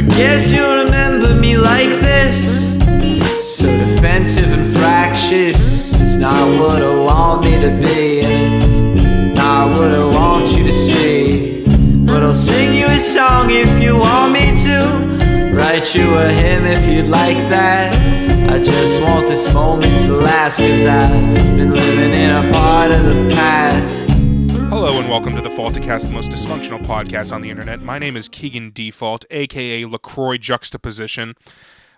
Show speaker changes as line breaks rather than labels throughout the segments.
I guess you remember me like this. So defensive and fractious. It's not what I want me to be, it's not what I want you to see. But I'll sing you a song if you want me to. Write you a hymn if you'd like that. I just want this moment to last, cause I've been living in a part of the past.
Hello and welcome to the Faulty Cast, the most dysfunctional podcast on the internet. My name is Keagan Default, aka Lacroix Juxtaposition,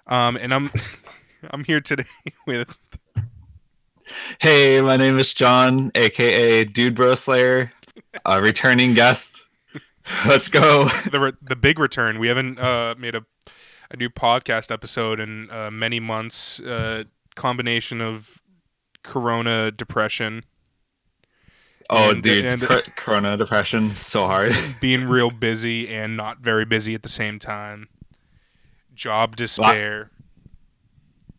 um, and I'm I'm here today with
Hey, my name is John, aka Dude Bro Slayer, a returning guest. Let's go.
the re- the big return. We haven't uh, made a a new podcast episode in uh, many months. Uh, combination of Corona depression,
Oh,
And-
dude,
and-
cor- Corona depression, so hard.
being real busy and not very busy at the same time, job despair.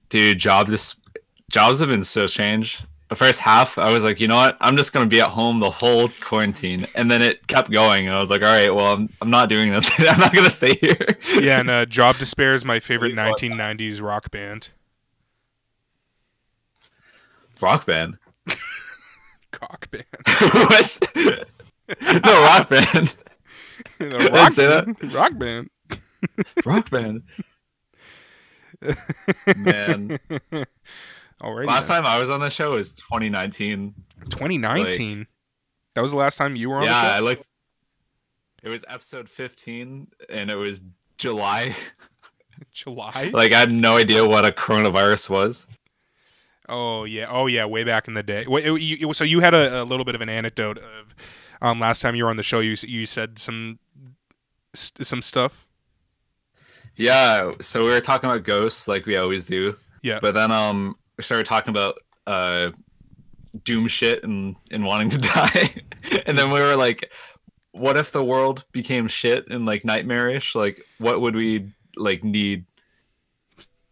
Dude, job just jobs have been so strange. The first half, I was like, you know what? I'm just gonna be at home the whole quarantine, and then it kept going. And I was like, all right, well, I'm, I'm not doing this. I'm not gonna stay here.
Yeah, and uh, Job Despair is my favorite
What do you
1990s rock band.
rock band.
Cock band.
What's- no rock band.
The
didn't say that.
Rock band.
Rock band. Man,
Alrighty.
last
then.
time I was on the show was 2019.
2019. that was the last time you were on
yeah, I looked. It was episode 15, and it was July.
July?
like I had no idea what a coronavirus was.
Oh, yeah. Oh, yeah. Way back in the day. Wait, it- you- it- so you had a, a little bit of an anecdote of um, last time you were on the show. You you said some some stuff.
Yeah, so we were talking about ghosts like we always do.
Yeah.
But then um we started talking about uh doom shit and and wanting to die. and then we were like what if the world became shit and like nightmarish? Like what would we like need?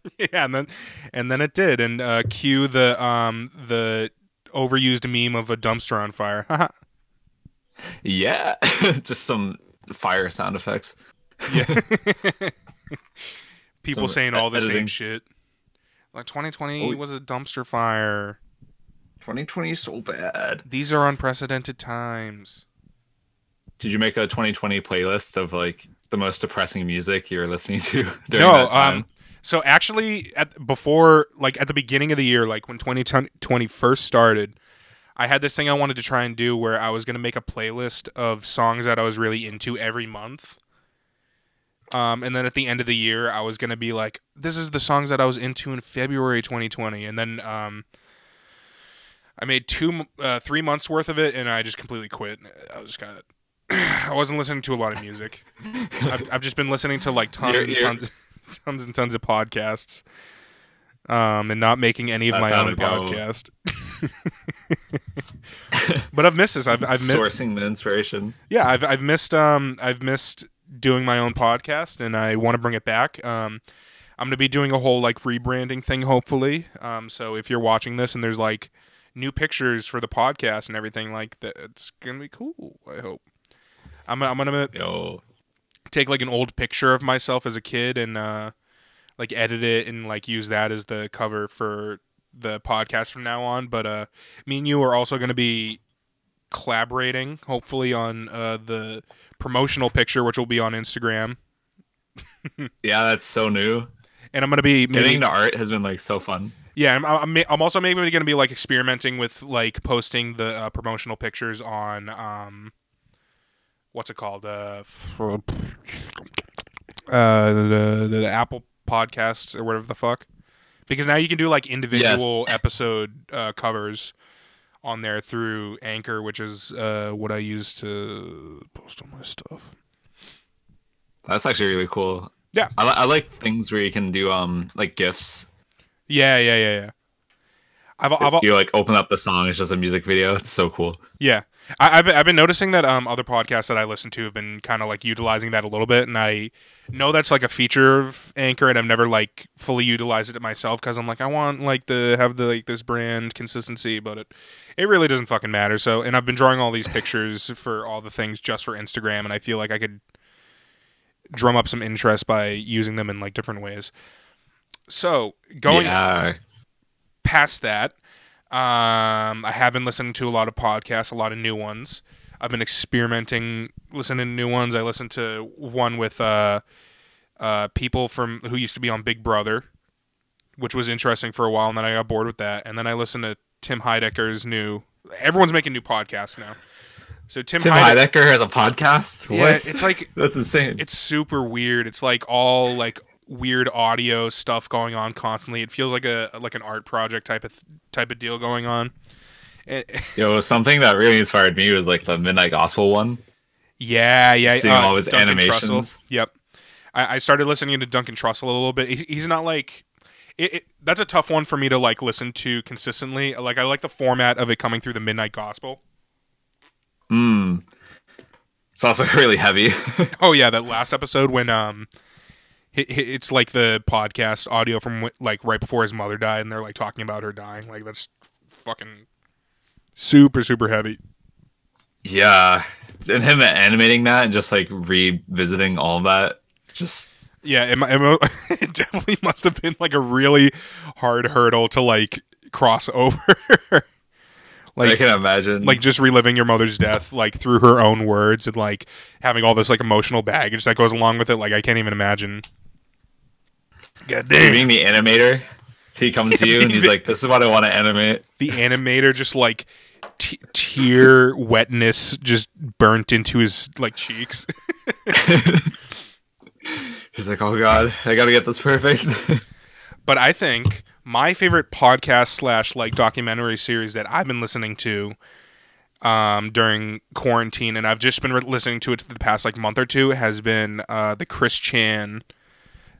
yeah, and then and then it did. And uh, cue the um the overused meme of a dumpster on fire.
Yeah. Just some fire sound effects.
Yeah. People
Some
saying all the same shit. Like 2020
Oh.
was a dumpster fire.
2020 is so bad.
These are unprecedented times.
Did you make a 2020 playlist of like the most depressing music you're listening to during
no,
that time?
um so actually at before like at the beginning of the year like when 2020 first started, I had this thing I wanted to try and do where I was going to make a playlist of songs that I was really into every month. Um, and then at the end of the year, I was gonna be like, "This is the songs that I was into in February 2020," and then um, I made two, uh, three months worth of it, and I just completely quit. I was kind of, I wasn't listening to a lot of music. I've, I've just been listening to like tons
You're-
and tons, tons and tons of podcasts, um, and not making any of
That
my own podcast. but I've missed this. I've I've missed.
sourcing the inspiration.
Yeah, I've I've missed um I've missed doing my own podcast and I want to bring it back. Um I'm going to be doing a whole like rebranding thing hopefully. Um so if you're watching this and there's like new pictures for the podcast and everything like that it's going to be cool, I hope. I'm I'm to
Yo,
take like an old picture of myself as a kid and uh like edit it and like use that as the cover for the podcast from now on but uh me and you are also going to be collaborating hopefully on uh the promotional picture which will be on Instagram
yeah, that's so new.
and I'm going to be
Getting to art has been like so fun.
yeah I'm, I'm I'm also maybe going to be like experimenting with like posting the uh, promotional pictures on um what's it called uh uh the, the, the Apple podcasts or whatever the fuck because now you can do like individual episode uh, covers on there through Anchor which is uh what I use to post all my stuff
That's actually really cool.
Yeah.
I, li- I like things where you can do um like gifs.
yeah yeah yeah yeah I've, I've
you like open up the song, it's just a music video. It's so cool.
Yeah, I, I've been, I've been noticing that um other podcasts that I listen to have been kind of like utilizing that a little bit, and I know that's like a feature of Anchor, and I've never like fully utilized it myself because I'm like I want like the have the like this brand consistency, but it it really doesn't fucking matter. So, and I've been drawing all these pictures for all the things just for Instagram, and I feel like I could drum up some interest by using them in like different ways. So going
yeah.
past that, um, I have been listening to a lot of podcasts, a lot of new ones. I've been experimenting, listening to new ones. I listened to one with uh, uh, people from who used to be on Big Brother, which was interesting for a while, and then I got bored with that. And then I listened to Tim Heidecker's new. Everyone's making new podcasts now. So Tim,
Tim
Heidecker,
Heidecker has a podcast. What?
yeah, it's like
that's insane.
it's super weird. It's like all like weird audio stuff going on constantly. It feels like a like an art project type of type of deal going on. It-
Yo, something that really inspired me was like the Midnight Gospel one.
yeah, yeah.
Seeing all his
Duncan
animations.
Trussell. Yep. I, I started listening to Duncan Trussell a little bit. He, he's not like. It, it, that's a tough one for me to like listen to consistently. Like I like the format of it coming through the midnight gospel.
Mm. It's also really heavy.
Oh yeah, that last episode when um, it's like the podcast audio from like right before his mother died, and they're like talking about her dying. Like that's fucking super super heavy.
yeah, and him animating that and just like revisiting all that. Just
Yeah, it, it, definitely must have been like a really hard hurdle to like cross over. like I
can imagine.
like just reliving your mother's death like through her own words and like having all this like emotional baggage that goes along with it. Like I can't even imagine. God damn.
being the animator. He comes to you and he's like, "This is what I want to animate."
the animator just like t- tear wetness just burnt into his like cheeks.
He's like, "Oh God, I gotta get this perfect."
but I think my favorite podcast slash like documentary series that I've been listening to um, during quarantine, and I've just been re- listening to it for the past like month or two, has been uh, the Chris Chan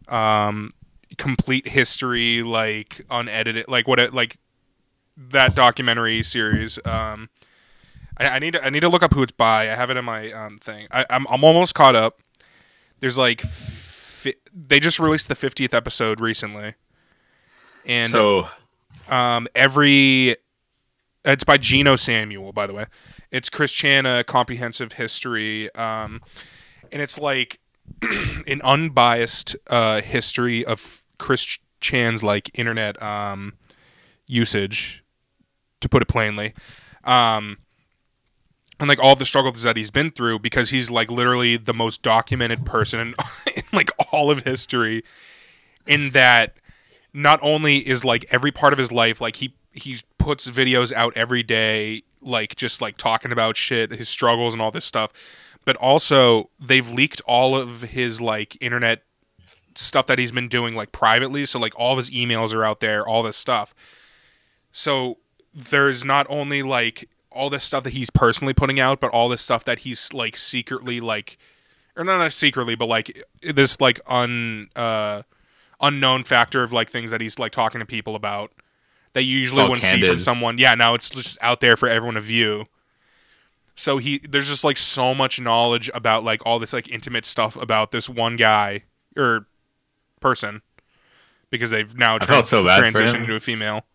um, complete history, like unedited, like what it like that documentary series. Um, I, I need to I need to look up who it's by. I have it in my um, thing. I, I'm I'm almost caught up. There's like fi- they just released the 50th episode recently, and
so
um, every it's by Geno Samuel, by the way. It's Chris Chan, a comprehensive history, um, and it's like an unbiased uh, history of Chris Chan's like internet um, usage, to put it plainly, um, and like all the struggles that he's been through because he's like literally the most documented person in, in like all of history. In that, not only is like every part of his life like he he puts videos out every day like just like talking about shit his struggles and all this stuff but also they've leaked all of his like internet stuff that he's been doing like privately so like all of his emails are out there all this stuff so there's not only like all this stuff that he's personally putting out but all this stuff that he's like secretly like or not, not secretly but like this like un uh unknown factor of like things that he's like talking to people about that you usually wouldn't see from someone. Yeah, now it's just out there for everyone to view. So he there's just like so much knowledge about like all this like intimate stuff about this one guy or person because they've now
so
transitioned into a female.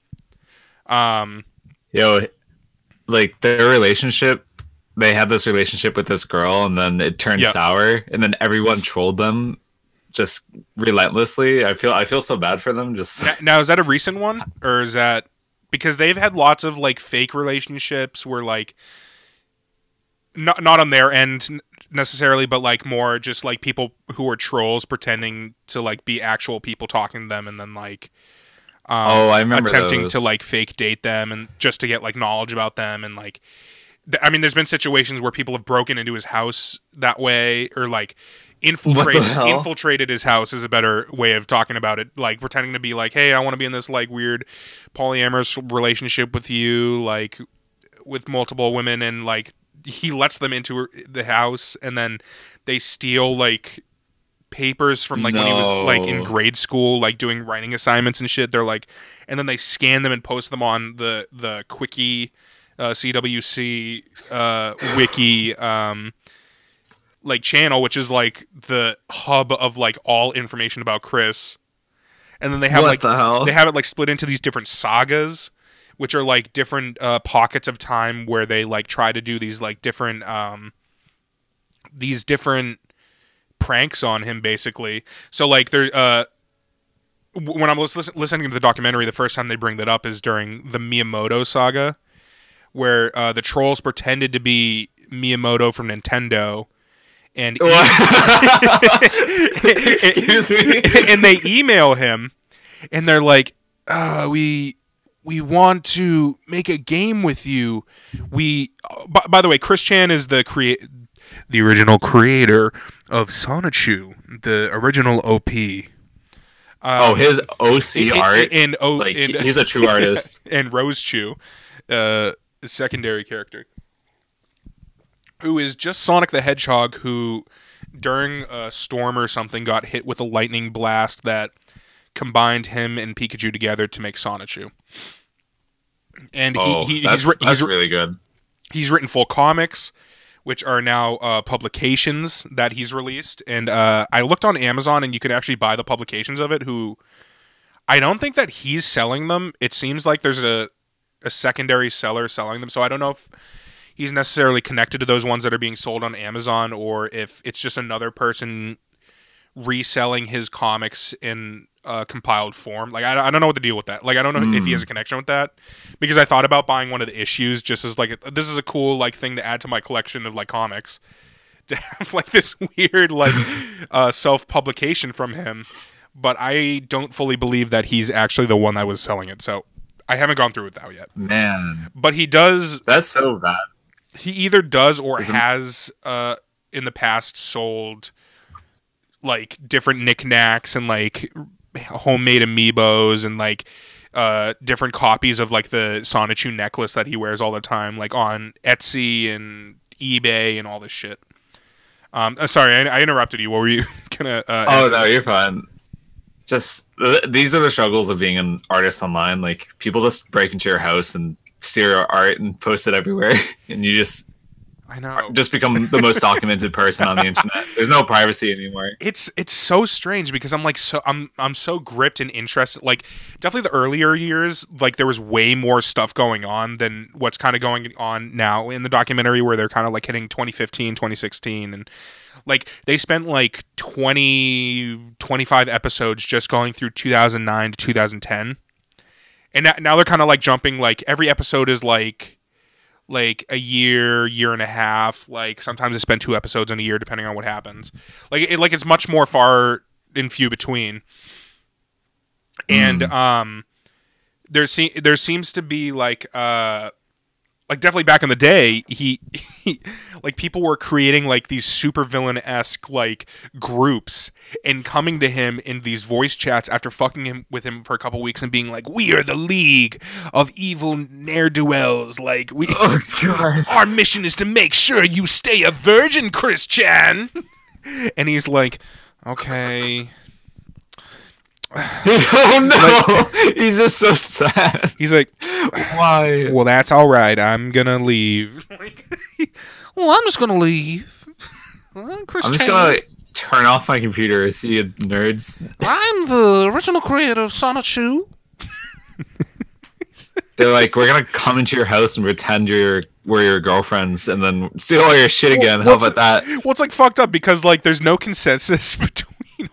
Um
yo, like their relationship, they had this relationship with this girl, and then it turned
Yeah.
sour, and then everyone trolled them just relentlessly. I feel I feel so bad for them. Just
Now, now, is that a recent one, or is that because they've had lots of like fake relationships where like not not on their end necessarily, but like more just like people who are trolls pretending to like be actual people talking to them, and then like um,
Oh, I remember
attempting
those.
to like fake date them and just to get like knowledge about them and like. th- I mean, there's been situations where people have broken into his house that way, or like infiltrated infiltrated his house is a better way of talking about it. Like pretending to be like, "Hey, I want to be in this like weird polyamorous relationship with you, like with multiple women," and like he lets them into the house, and then they steal like papers from like when he was like in grade school, like doing writing assignments and shit. They're like, and then they scan them and post them on the the CWCki uh, CWC uh, wiki um, like channel, which is like the hub of like all information about Chris. And then they have
What
like
the hell?
they have it like split into these different sagas, which are like different uh, pockets of time where they like try to do these like different um, these different pranks on him basically. So like there uh when I'm lis- listening to the documentary, the first time they bring that up is during the Miyamoto saga, where uh, the trolls pretended to be Miyamoto from Nintendo, and
Excuse me.
and they email him, and they're like, uh, "We we want to make a game with you. We, by, by the way, Chris Chan is the create the original creator of Sonichu, the original OP.
Oh,
Um,
his OC
and-
art.
and, oh,
like
and,
he's a true artist.
and Rosechu, uh, the secondary character, who is just Sonic the Hedgehog, who during a storm or something got hit with a lightning blast that combined him and Pikachu together to make Sonichu. And he,
oh,
he,
that's,
he's,
that's
he's,
really good.
he's written full comics which are now uh, publications that he's released and uh, i looked on amazon and you can actually buy the publications of it who i don't think that he's selling them it seems like there's a, a secondary seller selling them so i don't know if he's necessarily connected to those ones that are being sold on amazon or if it's just another person reselling his comics in uh, compiled form. Like I, I don't know what to deal with that. Like I don't know if he has a connection with that because I thought about buying one of the issues just as like this is a cool like thing to add to my collection of like comics to have like this weird like uh, self publication from him. But I don't fully believe that he's actually the one that was selling it. So I haven't gone through with that yet.
Man,
But he does
that's so bad.
he either does or
Isn't-
has uh in the past sold like different knickknacks and like homemade amiibos and like uh different copies of like the Sonichu necklace that he wears all the time like on Etsy and eBay and all this shit. Um uh, sorry, I, I interrupted you. What were you gonna uh
Oh no, you're fine. Just th- these are the struggles of being an artist online. Like people just break into your house and steal your art and post it everywhere, and you just
I know.
just become the most documented person on the internet. There's no privacy anymore.
it's it's so strange because I'm like so I'm I'm so gripped and interested like definitely the earlier years like there was way more stuff going on than what's kind of going on now in the documentary where they're kind of like hitting 2015 2016 and like they spent like 20 25 episodes just going through 2009 to 2010 and now, now they're kind of like jumping like every episode is like like a year, year and a half. Like sometimes I spend two episodes in a year, depending on what happens. Like it, like it's much more far and few between. And um, there se- there seems to be like uh, like definitely back in the day, he, he like people were creating like these super villain esque like groups and coming to him in these voice chats after fucking him with him for a couple weeks and being like, "We are the League of Evil Ne'er Do Wells. Like we,
Oh god.
our mission is to make sure you stay a virgin, Chris Chan." and he's like, "Okay."
oh no, he's just so sad.
He's like,
Why?
"Well, that's all right. I'm gonna leave." well, I'm just gonna leave. Well, Chris
I'm just
Chan.
gonna turn off my computer. See you nerds.
I'm the original creator of Sonichu.
They're like, we're gonna come into your house and pretend you're we're your girlfriends, and then steal all your shit again. How
what's-
about that?
Well, it's like fucked up because like there's no consensus between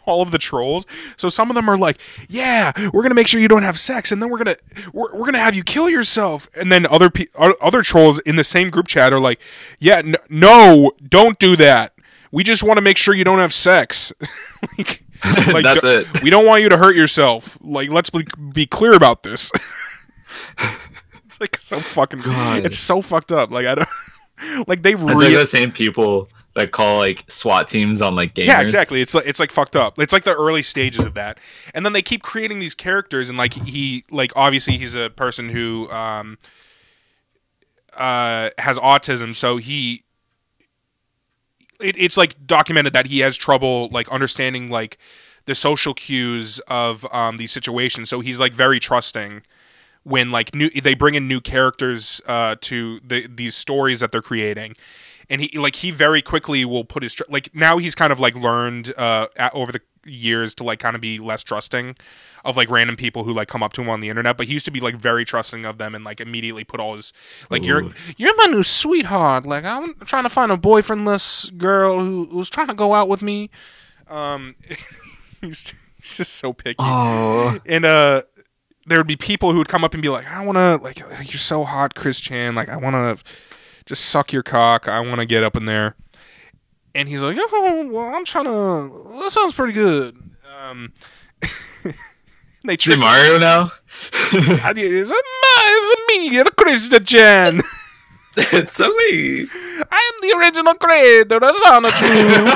all of the trolls. So some of them are like, "Yeah, we're gonna make sure you don't have sex, and then we're gonna we're, we're gonna have you kill yourself." And then other pe- other trolls in the same group chat are like, "Yeah, n- no, don't do that. We just want to make sure you don't have sex." like, like,
That's
d-
it.
We don't want you to hurt yourself. Like, let's be, be clear about this. it's like so fucking.
God.
It's so fucked up. Like I don't. Like they
It's
really.
like the same people that call like SWAT teams on like gamers.
Yeah, exactly. It's like it's like fucked up. It's like the early stages of that, and then they keep creating these characters, and like he like obviously he's a person who um uh has autism, so he it, it's like documented that he has trouble like understanding like the social cues of um these situations. So he's like very trusting when like new they bring in new characters uh to the these stories that they're creating and he like he very quickly will put his tr- like now he's kind of like learned uh at, over the years to like kind of be less trusting of like random people who like come up to him on the internet. But he used to be like very trusting of them and like immediately put all his like you're you're my new sweetheart. Like I'm trying to find a boyfriendless girl who, who's trying to go out with me. Um, he's, he's just so picky
Oh,
and uh there would be people who would come up and be like i want to like you're so hot chris chan like i want to just suck your cock i want to get up in there and he's like oh well i'm trying to that sounds pretty good um they
is
trick
it Mario now?
is it, my, is it me chris chan
it's a me.
I am the original creator of Sonichu.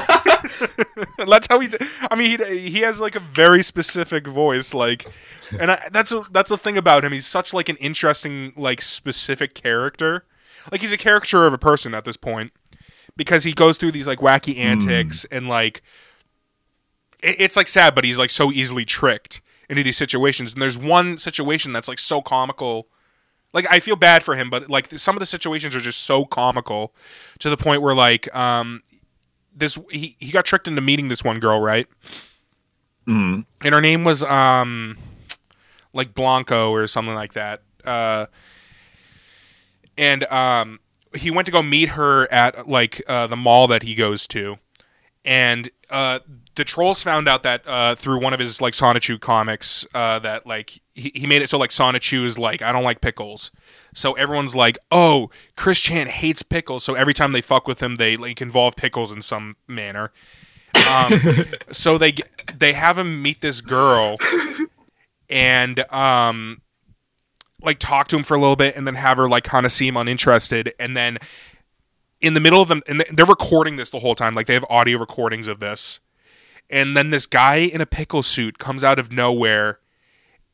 that's how he. d- I mean, he, he has like a very specific voice, like, and I, that's a, that's the thing about him. He's such like an interesting, like, specific character. Like he's a caricature of a person at this point because he goes through these like wacky antics and like it, it's like sad, but he's like so easily tricked into these situations. And there's one situation that's like so comical. Like I feel bad for him, but like some of the situations are just so comical to the point where like um this he, he got tricked into meeting this one girl, right?
Mm.
and her name was um like Blanco or something like that. Uh and um he went to go meet her at like uh, the mall that he goes to. And uh the trolls found out that uh through one of his like Sonichu comics uh that like he, he made it so like Sonichu is like I don't like pickles. So everyone's like, "Oh, Chris Chan hates pickles." So every time they fuck with him, they like involve pickles in some manner. Um, so they they have him meet this girl and um like talk to him for a little bit and then have her like kind of seem uninterested and then in the middle of them and they're recording this the whole time like they have audio recordings of this and then this guy in a pickle suit comes out of nowhere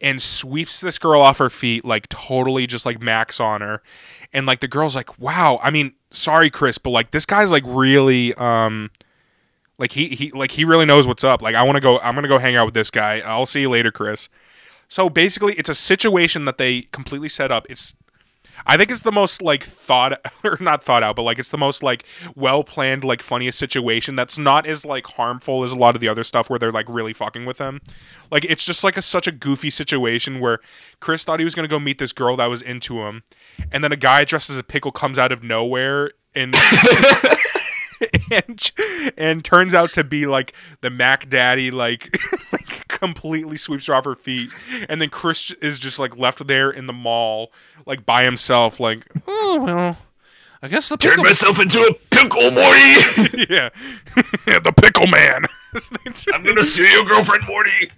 and sweeps this girl off her feet like totally just like max on her and like the girl's like wow i mean sorry chris but like this guy's like really um like he he like he really knows what's up. Like I want to go. I'm gonna go hang out with this guy. I'll see you later, Chris. So basically, it's a situation that they completely set up. It's I think it's the most like thought or not thought out, but like it's the most like well planned, like funniest situation. That's not as like harmful as a lot of the other stuff where they're like really fucking with him. Like it's just like a such a goofy situation where Chris thought he was gonna go meet this girl that was into him, and then a guy dressed as a pickle comes out of nowhere and and and turns out to be like the Mac Daddy, like, like completely sweeps her off her feet, and then Chris is just like left there in the mall, like by himself, like, oh well, I guess the
Turn
pickle,
myself into a pickle, Morty.
yeah, the pickle man.
I'm gonna sue your girlfriend, Morty.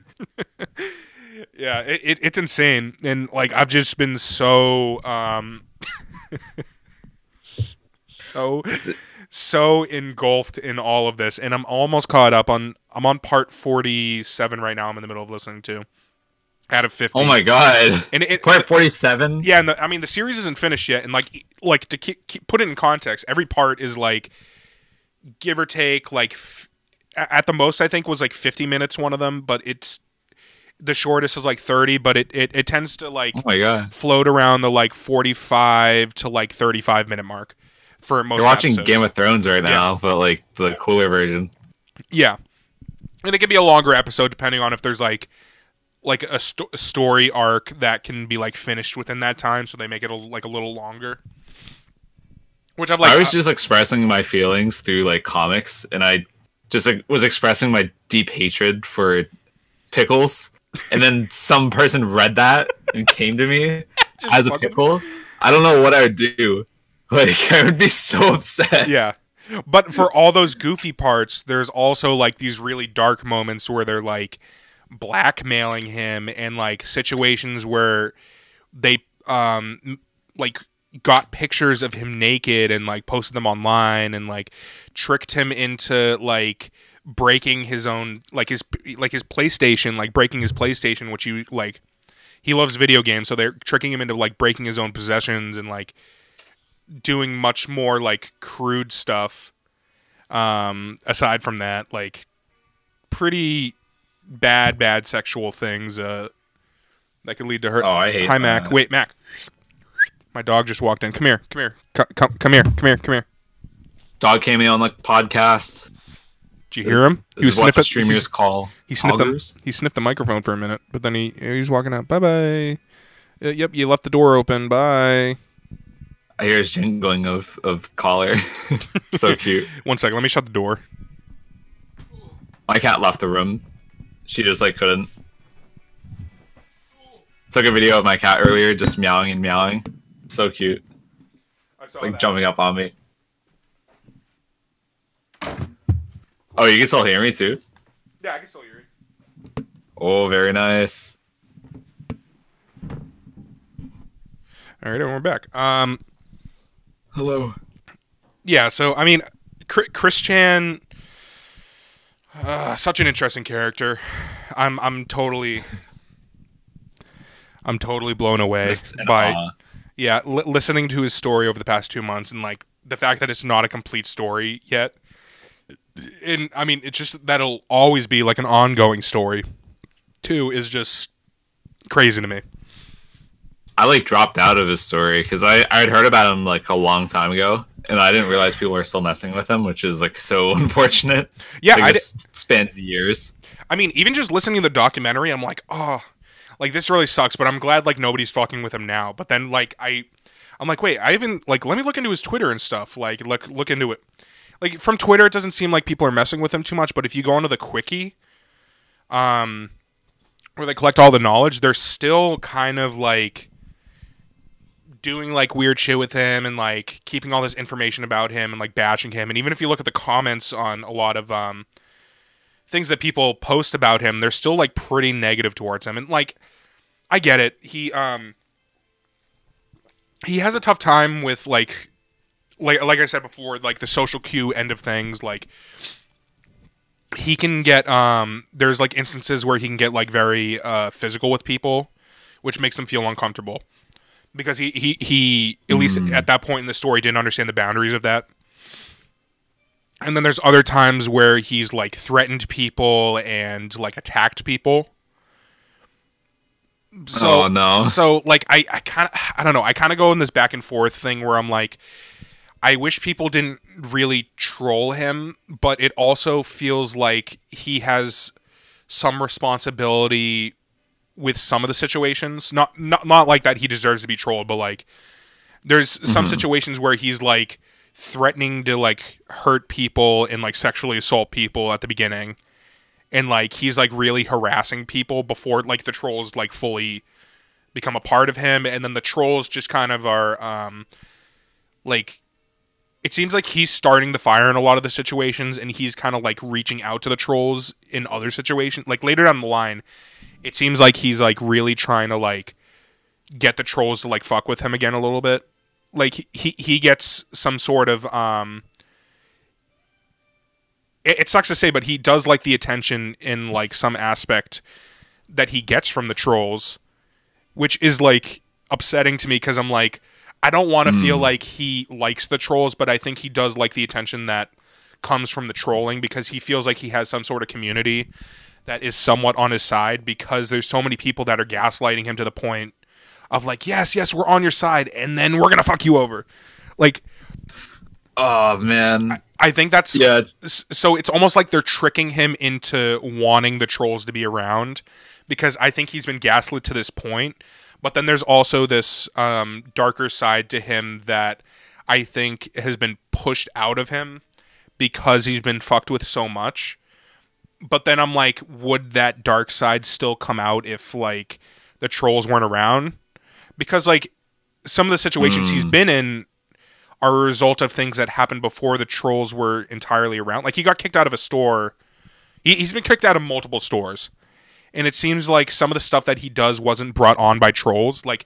yeah, it, it, it's insane, and like I've just been so um, so so engulfed in all of this, and I'm almost caught up on. I'm on part forty seven right now. I'm in the middle of listening to out of fifty.
Oh my god.
And it,
Part 47.
yeah, and the, I mean the series isn't finished yet, and like like to keep, keep, put it in context, every part is like give or take like f- at the most I think was like 50 minutes one of them, but it's the shortest is like 30, but it it, it tends to like
Oh my god.
float around the like 45 to like 35 minute mark for most
You're watching
episodes.
Game of Thrones right now, but like the cooler version.
Yeah, and it can be a longer episode depending on if there's like like a, sto- a story arc that can be like finished within that time, so they make it a, like a little longer. Which I've like.
I was uh, just expressing my feelings through like comics, and I just like, was expressing my deep hatred for pickles. And then some person read that and came to me as a pickle. I don't know what I would do. Like I would be so upset.
Yeah. But for all those goofy parts, there's also like these really dark moments where they're like blackmailing him and like situations where they um like got pictures of him naked and like posted them online and like tricked him into like breaking his own like his like his PlayStation like breaking his PlayStation which you like he loves video games so they're tricking him into like breaking his own possessions and like doing much more like crude stuff um aside from that like pretty bad bad sexual things uh that could lead to hurt
Oh, I hate
hi mac
that.
wait mac my dog just walked in come here come here come, come, come here come here come here
Dog came in on the podcast.
Did you hear him?
This is what the
sniffing-
streamers call
He sniffed the he sniffed the microphone for a minute, but then he he's walking out. Bye bye. Uh, yep, you left the door open. Bye.
I hear his jingling of of collar. so cute.
One second, let me shut the door.
My cat left the room. She just like couldn't. Took a video of my cat earlier, just meowing and meowing. So cute,
I saw
like jumping up on me. Oh, you can still hear me too.
Yeah, I can still hear you.
Oh, very nice.
All right, and we're back. Um,
Hello.
yeah. So I mean, Chris, Chris Chan, uh, such an interesting character. I'm I'm totally, I'm totally blown away
Miss
by
awe.
yeah li- listening to his story over the past two months and like the fact that it's not a complete story yet. And I mean, it's just that'll always be like an ongoing story. Too is just crazy to me.
I like dropped out of his story because I I had heard about him like a long time ago, and I didn't realize people were still messing with him, which is like so unfortunate.
Yeah,
like,
I,
this spans years.
I mean, even just listening to the documentary, I'm like, oh, like this really sucks. But I'm glad like nobody's fucking with him now. But then like I, I'm like, wait, I even like let me look into his Twitter and stuff. Like look look into it. Like from Twitter, it doesn't seem like people are messing with him too much. But if you go onto the CWCki, um, where they collect all the knowledge, they're still kind of like doing like weird shit with him and like keeping all this information about him and like bashing him. And even if you look at the comments on a lot of um things that people post about him, they're still like pretty negative towards him. And like I get it. He um he has a tough time with like like like I said before, like the social cue end of things, like he can get um there's like instances where he can get like very uh physical with people, which makes them feel uncomfortable. Because he he, he at least hmm. at that point in the story didn't understand the boundaries of that. And then there's other times where he's like threatened people and like attacked people. So
oh no.
so like I, I kind of I don't know I kind of go in this back and forth thing where I'm like I wish people didn't really troll him, but it also feels like he has some responsibility with some of the situations. Not not not like that he deserves to be trolled, but like there's some situations where he's like threatening to like hurt people and like sexually assault people at the beginning. And like he's like really harassing people before like the trolls like fully become a part of him. And then the trolls just kind of are um like it seems like he's starting the fire in a lot of the situations and he's kind of like reaching out to the trolls in other situations like later down the line it seems like he's like really trying to like get the trolls to like fuck with him again a little bit. Like he he gets some sort of um it, it sucks to say, but he does like the attention in like some aspect that he gets from the trolls, which is like upsetting to me because I'm like, I don't want to feel like he likes the trolls, but I think he does like the attention that comes from the trolling because he feels like he has some sort of community that is somewhat on his side because there's so many people that are gaslighting him to the point of like, yes, yes, we're on your side, and then we're gonna fuck you over. Like,
Oh man.
I think that's
Yeah.
so it's almost like they're tricking him into wanting the trolls to be around because I think he's been gaslit to this point. But then there's also this um, darker side to him that I think has been pushed out of him because he's been fucked with so much. But then I'm like, would that dark side still come out if like the trolls weren't around? Because like some of the situations he's been in are a result of things that happened before the trolls were entirely around. Like he got kicked out of a store. He, he's been kicked out of multiple stores, and it seems like some of the stuff that he does wasn't brought on by trolls. Like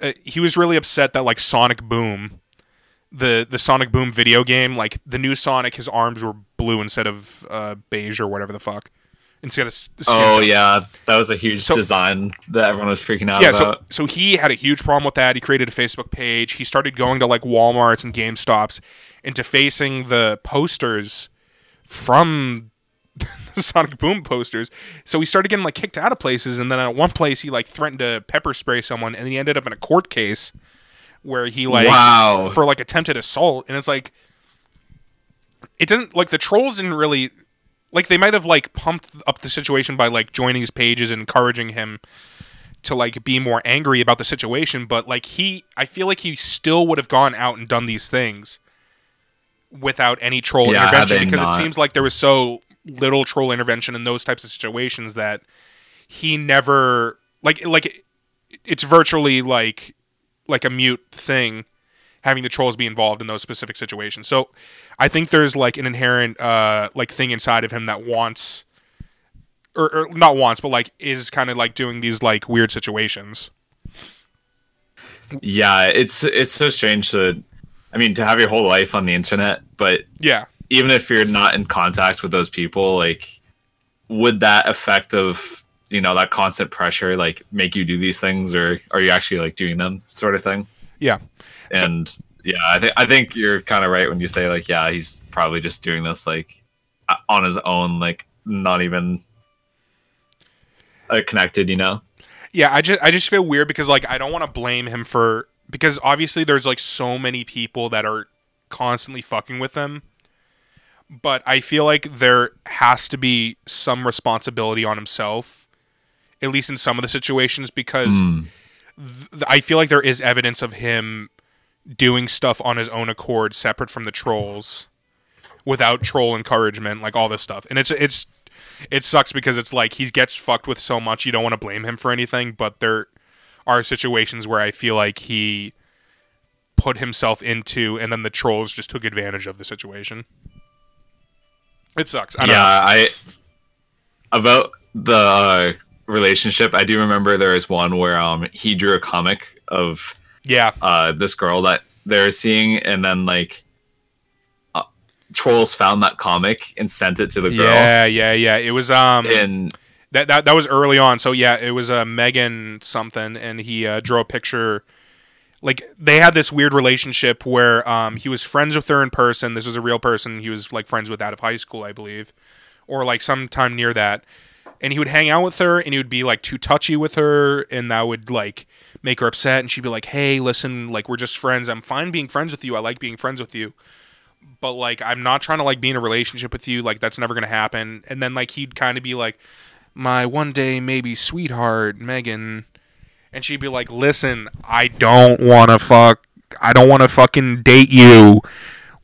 uh, he was really upset that like Sonic Boom, the the Sonic Boom video game, like the new Sonic, his arms were blue instead of uh, beige or whatever the fuck. Instead of
Oh
tone.
yeah, that was a huge
So-
design that everyone was freaking out
yeah so,
about.
so he had a huge problem with that. He created a facebook page. He started going to like walmarts and gamestops and defacing the posters from the sonic boom posters. So he started getting like kicked out of places. And then at one place he like threatened to pepper spray someone. And he ended up in a court case where he like
wow.
for like attempted assault and it's like it doesn't like the trolls didn't really like they might have like pumped up the situation by like joining his pages and encouraging him to like be more angry about the situation, but like he I feel like he still would have gone out and done these things without any troll
Yeah,
intervention because
not.
it seems like there was so little troll intervention in those types of situations that he never like like it's virtually like like a mute thing having the trolls be involved in those specific situations. So I think there's like an inherent uh like thing inside of him that wants or, or not wants but like is kind of like doing these like weird situations.
Yeah, it's it's so strange to, I mean, to have your whole life on the internet, but
Yeah.
even if you're not in contact with those people, like, would that effect of you know that constant pressure like make you do these things, or are you actually like doing them, sort of thing?
Yeah. So-
And yeah, I think I think you're kind of right when you say like, yeah, he's probably just doing this like on his own, like not even uh, connected, you know?
Yeah, I just I just feel weird because like I don't want to blame him for because obviously there's like so many people that are constantly fucking with him. But I feel like there has to be some responsibility on himself, at least in some of the situations, because
Mm.
th- I feel like there is evidence of him doing stuff on his own accord, separate from the trolls, without troll encouragement, like all this stuff. And it's it's it sucks because it's like he gets fucked with so much. You don't want to blame him for anything, but there are situations where I feel like he put himself into, and then the trolls just took advantage of the situation. It sucks. I don't
yeah,
know.
I about the uh, relationship. I do remember there was one where um he drew a comic of
Yeah,
uh this girl that they're seeing, and then like uh, trolls found that comic and sent it to the girl.
yeah, yeah, yeah. It was um.
And
That, that that was early on. So yeah, it was uh, Megan something, and he uh, drew a picture. Like they had this weird relationship where um, he was friends with her in person. This was a real person he was like friends with out of high school, I believe, or like sometime near that. And he would hang out with her, and he would be like too touchy with her, and that would like make her upset. And she'd be like, "Hey, listen, like we're just friends. I'm fine being friends with you. I like being friends with you." but like I'm not trying to like be in a relationship with you. Like that's never gonna happen. And then like he'd kind of be like, my one day maybe sweetheart Megan, and she'd be like, listen, I don't want to fuck. I don't want to fucking date you.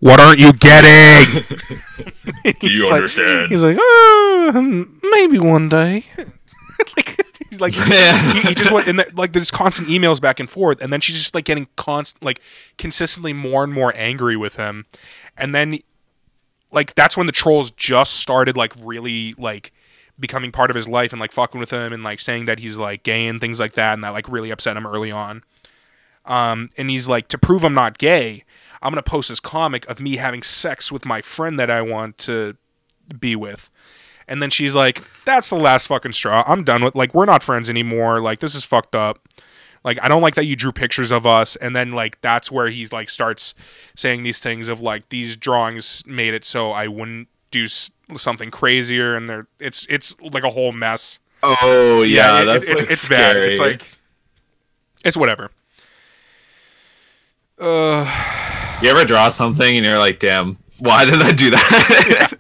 What aren't you getting? He's
you
like-
understand?
He's like, uh, maybe one day. like, he's like,
Yeah.
he, he just went and the, like there's constant emails back and forth, and then she's just like getting constant, like consistently more and more angry with him, and then like that's when the trolls just started like really like becoming part of his life and like fucking with him and like saying that he's like gay and things like that, and that like really upset him early on. Um, and he's like, to prove I'm not gay, I'm gonna post this comic of me having sex with my friend that I want to be with. And then she's like, "That's the last fucking straw. I'm done with like we're not friends anymore. Like this is fucked up. Like I don't like that you drew pictures of us." And then like that's where he's like starts saying these things of like these drawings made it so I wouldn't do something crazier and they're it's it's like a whole mess.
oh yeah,
it-
that's
it-
like,
it's bad. It's like it's whatever. Uh
you ever draw something and you're like, damn, why did I do that?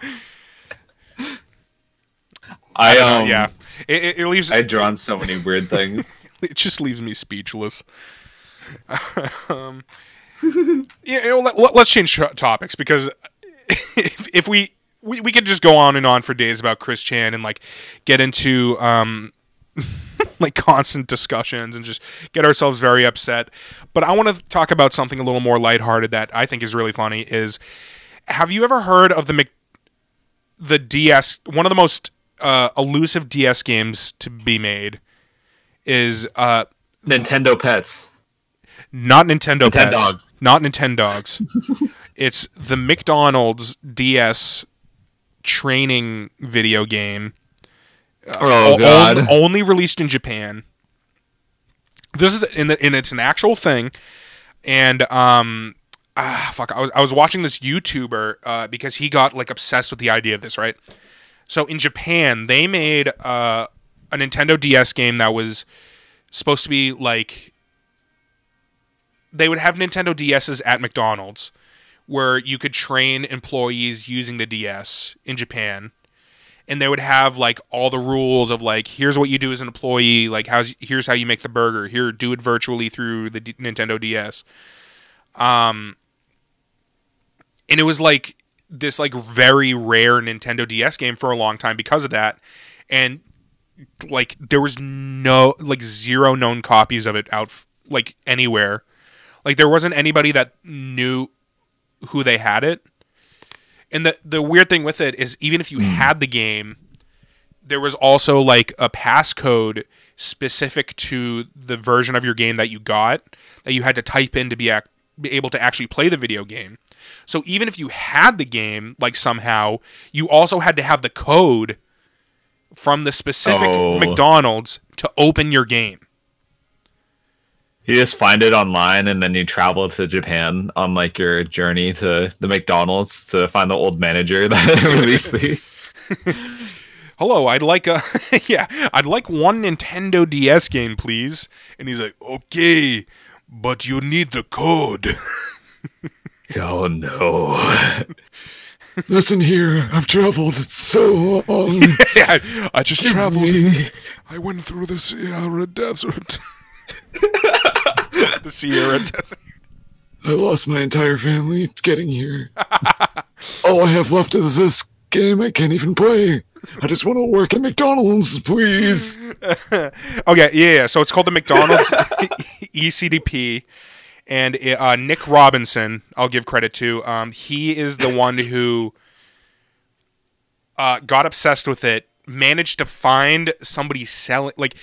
I,
I
um,
yeah. It, it, it leaves
I've drawn so many weird things.
it just leaves me speechless. um, yeah, you know, let, us change to- topics because if, if we, we we could just go on and on for days about Chris Chan and like get into um like constant discussions and just get ourselves very upset. But I want to talk about something a little more lighthearted that I think is really funny. Is have you ever heard of the Mc, the DS one of the most uh, elusive DS games to be made is uh,
Nintendo Pets.
not Nintendo Pets,
Nintendogs.
not Nintendogs. it's the McDonald's DS training video game.
Oh god.
on- only released in Japan. This is in the, and it's an actual thing, and um, ah, fuck, I was I was watching this YouTuber uh, because he got like obsessed with the idea of this, right? So in Japan, they made uh, a Nintendo DS game that was supposed to be like they would have Nintendo DSs at McDonald's where you could train employees using the DS in Japan. And they would have like all the rules of like here's what you do as an employee, like how's here's how you make the burger. Here, do it virtually through the D- Nintendo DS. Um, and it was like this like very rare Nintendo DS game for a long time because of that, and like there was no like zero known copies of it out like anywhere. Like there wasn't anybody that knew who they had it. And the the weird thing with it is even if you hmm. had the game, there was also like a passcode specific to the version of your game that you got that you had to type in to be, ac- be able to actually play the video game. So even if you had the game, like somehow, you also had to have the code from the specific
Oh.
McDonald's to open your game.
You just find it online and then you travel to Japan on like your journey to the McDonald's to find the old manager that released these.
Hello, I'd like a yeah, I'd like one Nintendo DS game, please. And he's like, "Okay, but you need the code."
Oh no.
Listen here, I've traveled so long.
yeah, I just traveled. I went through the Sierra Desert. The Sierra Desert.
I lost my entire family getting here. All I have left is this game I can't even play. I just want to work at McDonald's, please.
Okay, yeah, yeah. So it's called the McDonald's ECDP, and uh, Nick Robinson, I'll give credit to. Um, he is the one who uh, got obsessed with it, managed to find somebody selling. Like,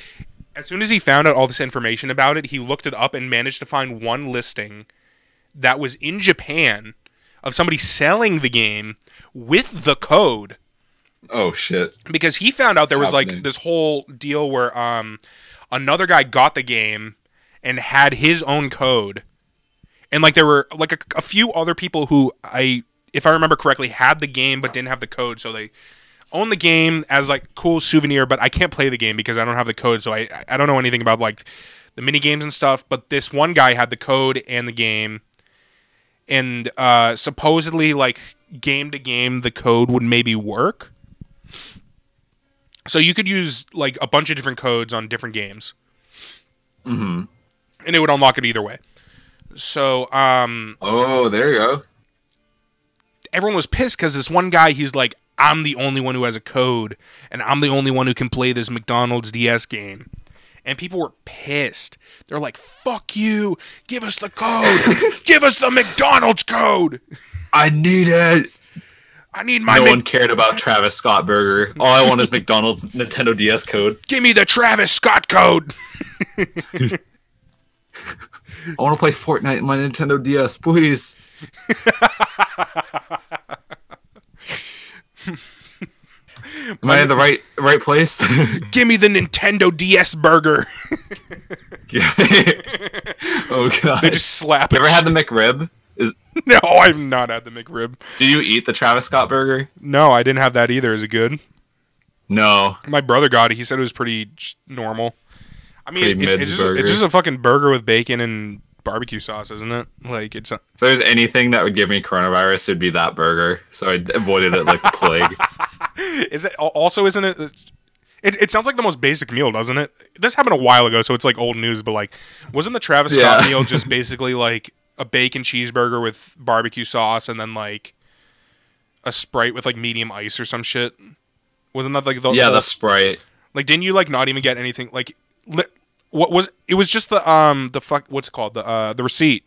as soon as he found out all this information about it, he looked it up and managed to find one listing that was in Japan of somebody selling the game with the code.
Oh shit.
because he found out there was like this whole deal where um another guy got the game and had his own code. And like there were like a, a few other people who i if i remember correctly had the game but didn't have the code so they own the game as like cool souvenir but i can't play the game because i don't have the code so i i don't know anything about like the mini games and stuff but this one guy had the code and the game and uh supposedly like game to game the code would maybe work so you could use like a bunch of different codes on different games.
hmm
And it would unlock it either way. So um
Oh, there you go.
everyone was pissed because this one guy, he's like, I'm the only one who has a code, and I'm the only one who can play this McDonald's DS game. And people were pissed. They're like, fuck you. Give us the code. Give us the McDonald's code.
I need it.
I need my
no
Mc-
one cared about Travis Scott Burger. All I want is McDonald's Nintendo DS code.
Give me the Travis Scott code.
I want to play Fortnite in my Nintendo DS, please. Am I in the right right place?
Give me the Nintendo DS burger.
oh god.
They just slap
you ever had the McRib? Is
No, I've not had the McRib.
did you eat the Travis Scott burger?
No, I didn't have that either. Is it good?
No.
My brother got it. He said it was pretty normal. I mean, it's, it's, just, it's just a fucking burger with bacon and barbecue sauce, isn't it? Like it's. A,
If there's anything that would give me coronavirus, it'd be that burger. So I avoided it like the plague.
is it also? Isn't it? It, it sounds like the most basic meal, doesn't it? This happened a while ago, so it's like old news. But like, wasn't the Travis Scott
Yeah.
meal just basically like a bacon cheeseburger with barbecue sauce and then like a sprite with like medium ice or some shit? Wasn't that like the
yeah,
whole-
the Sprite.
Like, didn't you like not even get anything? Like, li- what was it? Was just the um the fuck what's it called the uh the receipt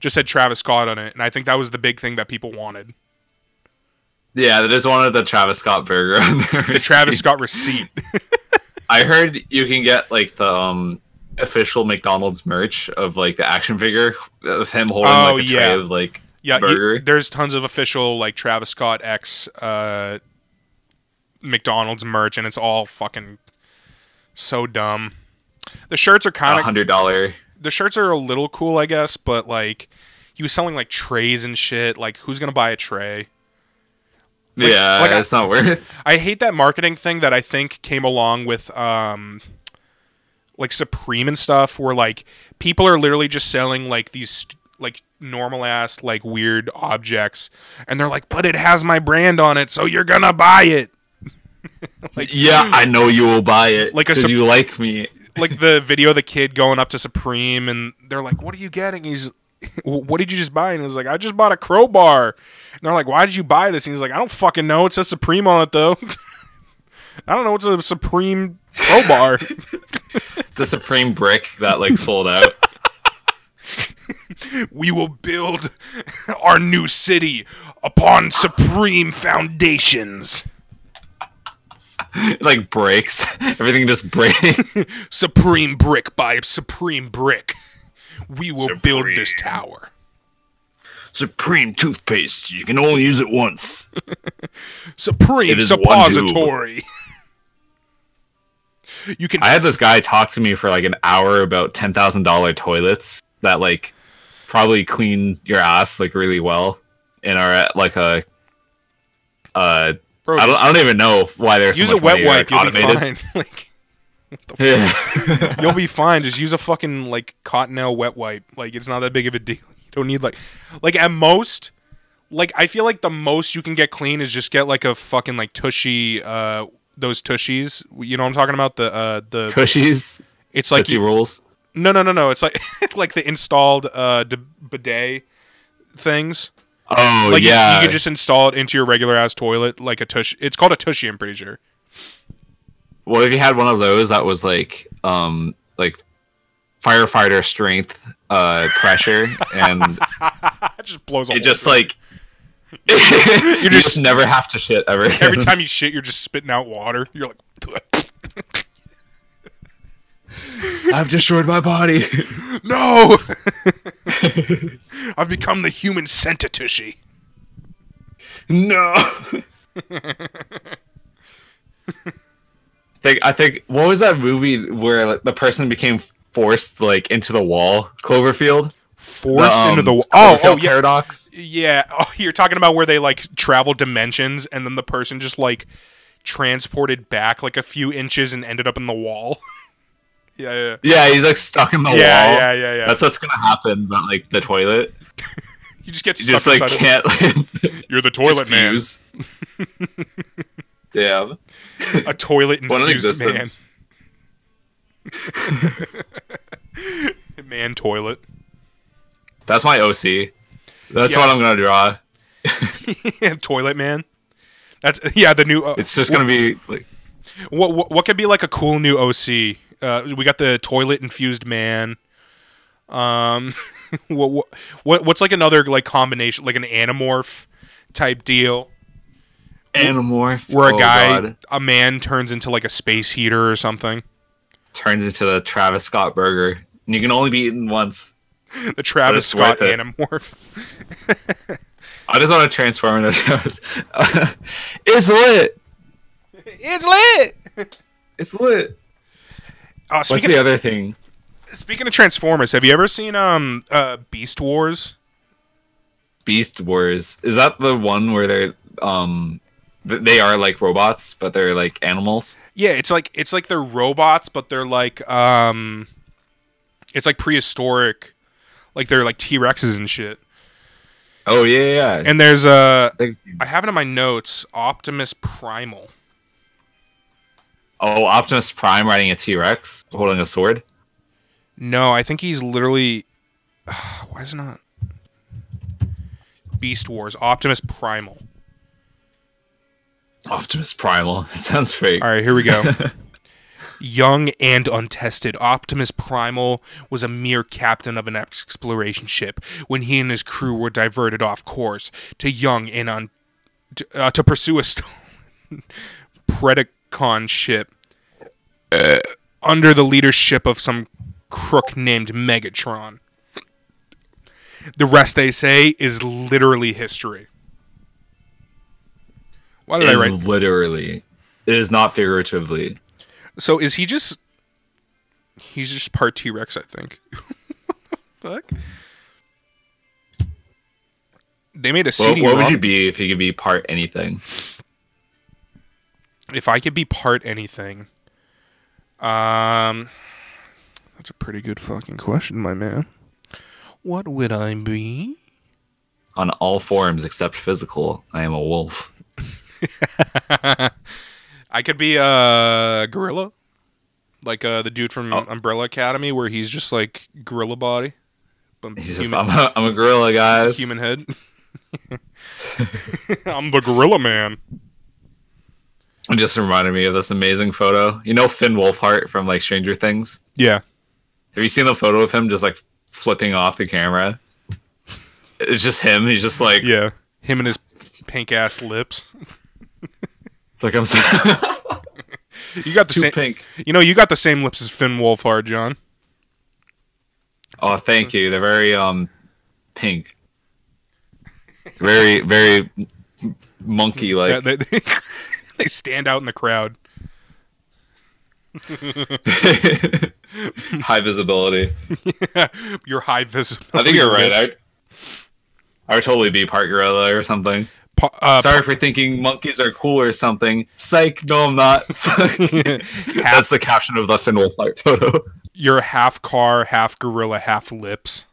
just said Travis Scott on it, and I think that was the big thing that people wanted.
Yeah, they just wanted the Travis Scott burger on there.
The Travis Scott receipt.
I heard you can get like the um official McDonald's merch of like the action figure of him holding
Oh,
like a
yeah.
tray of like
yeah, you-
burger.
there's tons of official like Travis Scott X uh McDonald's merch, and it's all fucking so dumb. The shirts are kind of
hundred dollar.
the shirts are a little cool, I guess, but like he was selling like trays and shit. Like, who's gonna buy a tray? Like-
Yeah,
like I-
it's not worth.
I hate that marketing thing that I think came along with um like Supreme and stuff where like people are literally just selling like these st- like normal ass like weird objects and they're like but it has my brand on it so you're to buy it. like
Yeah, I know you will buy it
Like a sup-
you like me.
Like the video of the kid going up to Supreme and they're like, "What are you getting?" He's, "What did you just buy?" And he's like, "I just bought a crowbar." And they're like, "Why did you buy this?" And he's like, "I don't fucking know. It says Supreme on it though." I don't know. It's a Supreme crowbar.
The Supreme brick that like sold out.
we will build our new city upon supreme foundations.
It, like breaks. Everything just breaks.
Supreme brick by Supreme brick. We will build this tower.
Supreme toothpaste. You can only use it once.
Supreme
It
suppository. you can
I had this guy talk to me for like an hour about ten thousand dollar toilets that like probably clean your ass like really well and are at like a uh
Bro,
I don't, I don't even know why they're so
use a wet wipe. You'll be fine. like
Yeah.
you'll be fine. Just use a fucking like Cottonelle wet wipe. Like it's not that big of a deal. You don't need like like at most like I feel like the most you can get clean is just get like a fucking like tushy uh those tushies. You know what I'm talking about? The uh the
Tushies,
it's like you,
rolls.
no no no no. It's like like the installed uh bidet things.
Oh
Like
yeah,
you, can just install it into your regular ass toilet like a tush. It's called a tushy. I'm pretty sure.
What if you had one of those that was like um like firefighter strength uh pressure and
It just blows.
it just
through
like you
just-
just never have to shit ever.
Every time you shit, you're just spitting out water. You're like,
I've destroyed my body.
no! I've become the human centitushi.
no. I think I think what was that movie where like, the person became forced like into the wall? Cloverfield.
Forced
The,
into the
um,
wa- oh oh yeah
paradox.
yeah oh you're talking about where they like travel dimensions and then the person just like transported back like a few inches and ended up in the wall. Yeah yeah
Yeah, he's like stuck in the
yeah
wall.
yeah yeah yeah.
That's what's gonna happen, but like the toilet,
you just get
you
stuck
just like can't
you're the toilet man.
Damn.
A toilet
What an
infused man. Man toilet.
That's my OC. That's
Yeah.
what I'm gonna draw.
toilet man. That's yeah. The new. Uh,
It's just gonna be like
What, what what could be like a cool new OC? Uh, we got the toilet infused man. Um, what, what what what's like another like combination like an Animorph type deal
Animorph.
where a
Oh,
guy
God.
a man turns into like a space heater or something.
turns into the Travis Scott burger. And you can only be eaten once.
The Travis Scott Animorph.
I just want to transform into Travis. it's lit.
it's lit.
It's lit.
Uh,
What's the other thing?
speaking of Transformers, have you ever seen um uh Beast Wars?
Beast Wars. Is that the one where they're um they are like robots, but they're like animals?
Yeah, it's like it's like they're robots, but they're like um, it's like prehistoric, like they're like T Rexes and shit.
Oh yeah, yeah.
And there's uh,
They-
I have it in my notes, Optimus Primal.
Oh, Optimus Prime riding a T Rex, holding a sword.
No, I think he's literally. why is it not? Beast Wars, Optimus Primal.
Optimus Primal. It sounds fake.
All right, here we go. Young and untested, Optimus Primal was a mere captain of an exploration ship when he and his crew were diverted off course to young and un- to, uh, to pursue a stolen Predacon ship uh, under the leadership of some crook named Megatron. The rest, they say, is literally history. Why did I write?
literally. It is not figuratively.
So is he just? He's just part T Rex, I think. Fuck. They made a CD.
what would you be if you could be part anything?
If I could be part anything, um, that's a pretty good fucking question, my man. What would I be?
On all forms except physical, I am a wolf.
I could be a gorilla, like uh, the dude from
Oh.
Umbrella Academy, where he's just like gorilla body, but
He's just, I'm, a, I'm a gorilla, guys.
human head. I'm the gorilla man.
It just reminded me of this amazing photo. You know Finn Wolfhard from like Stranger Things?
Yeah,
Have you seen the photo of him just like flipping off the camera? It's just him. He's just like,
yeah. Him and his pink ass lips.
it's like I'm so
You got the
too
same.
pink.
You know, you got the same lips as Finn Wolfhard, John.
Oh, thank you. They're very um pink. Very very monkey
Yeah,
like.
they, they, they stand out in the crowd.
High visibility.
Yeah, you're high visible.
I think you're right. I I would totally be part gorilla or something.
Pa- uh,
Sorry for thinking monkeys are cool or something. Psych, no, I'm not. That's the caption of the Finn Wolfhard photo.
you're half car, half gorilla, half lips.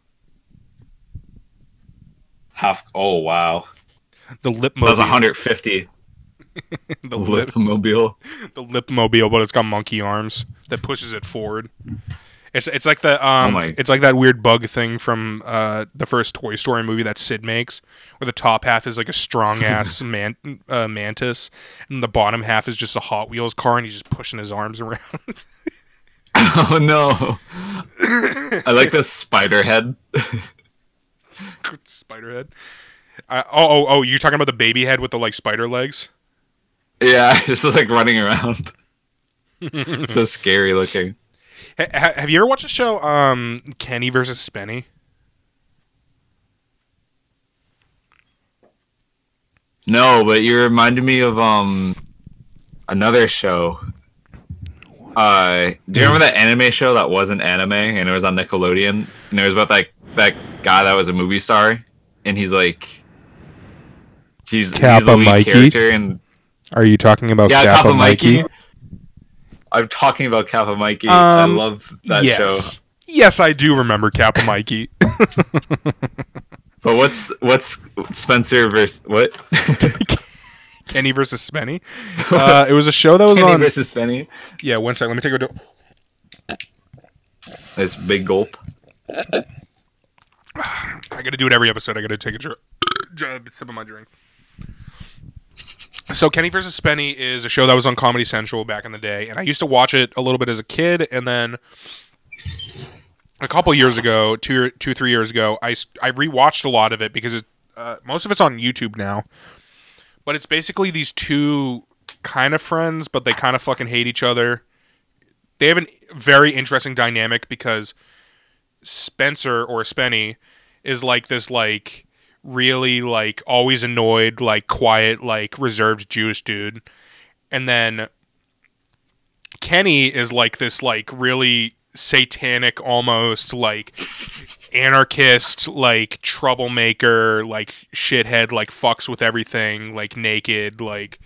Half. Oh wow,
The lip
that was 150
The lip,
mobile.
the lip mobile, but it's got monkey arms that pushes it forward. It's it's like the um
Oh
it's like that weird bug thing from uh the first Toy Story movie that Sid makes, where the top half is like a strong ass man uh, mantis, and the bottom half is just a Hot Wheels car, and he's just pushing his arms around.
Oh no! I like the spider head.
spider head. Uh, oh oh oh! You're talking about the baby head with the like spider legs?
Yeah, just like running around. so scary looking.
Ha- ha- have you ever watched the show um Kenny versus Spenny?
No, but you reminded me of um another show. Uh, do you remember that anime show that wasn't anime and it was on Nickelodeon and it was about that that guy that was a movie star and he's like he's, he's the
Kappa
lead
Mikey?
character and
Are you talking about
yeah
Kappa,
Kappa
Mikey?
Mikey. I'm talking about Kappa Mikey. I
Um,
love that
yes.
show.
Yes, I do remember Kappa Mikey.
But what's what's Spencer versus what?
Kenny versus Spenny. Uh, it was a show that was on.
Kenny
on.
versus Spenny.
Yeah, one second. Let me take a. do-
This big gulp.
I got to do it every episode. I got to take a dr- dr- sip of my drink. So Kenny versus Spenny is a show that was on Comedy Central back in the day, and I used to watch it a little bit as a kid, and then a couple years ago, two, two, three years ago, I I rewatched a lot of it because it, uh, most of it's on YouTube now. But it's basically these two kind of friends, but they kind of fucking hate each other. They have a very interesting dynamic because Spencer or Spenny is like this like really like always annoyed, like quiet, like reserved Jewish dude. And then Kenny is like this like really satanic almost like anarchist, like troublemaker, like shithead, like fucks with everything, like naked, like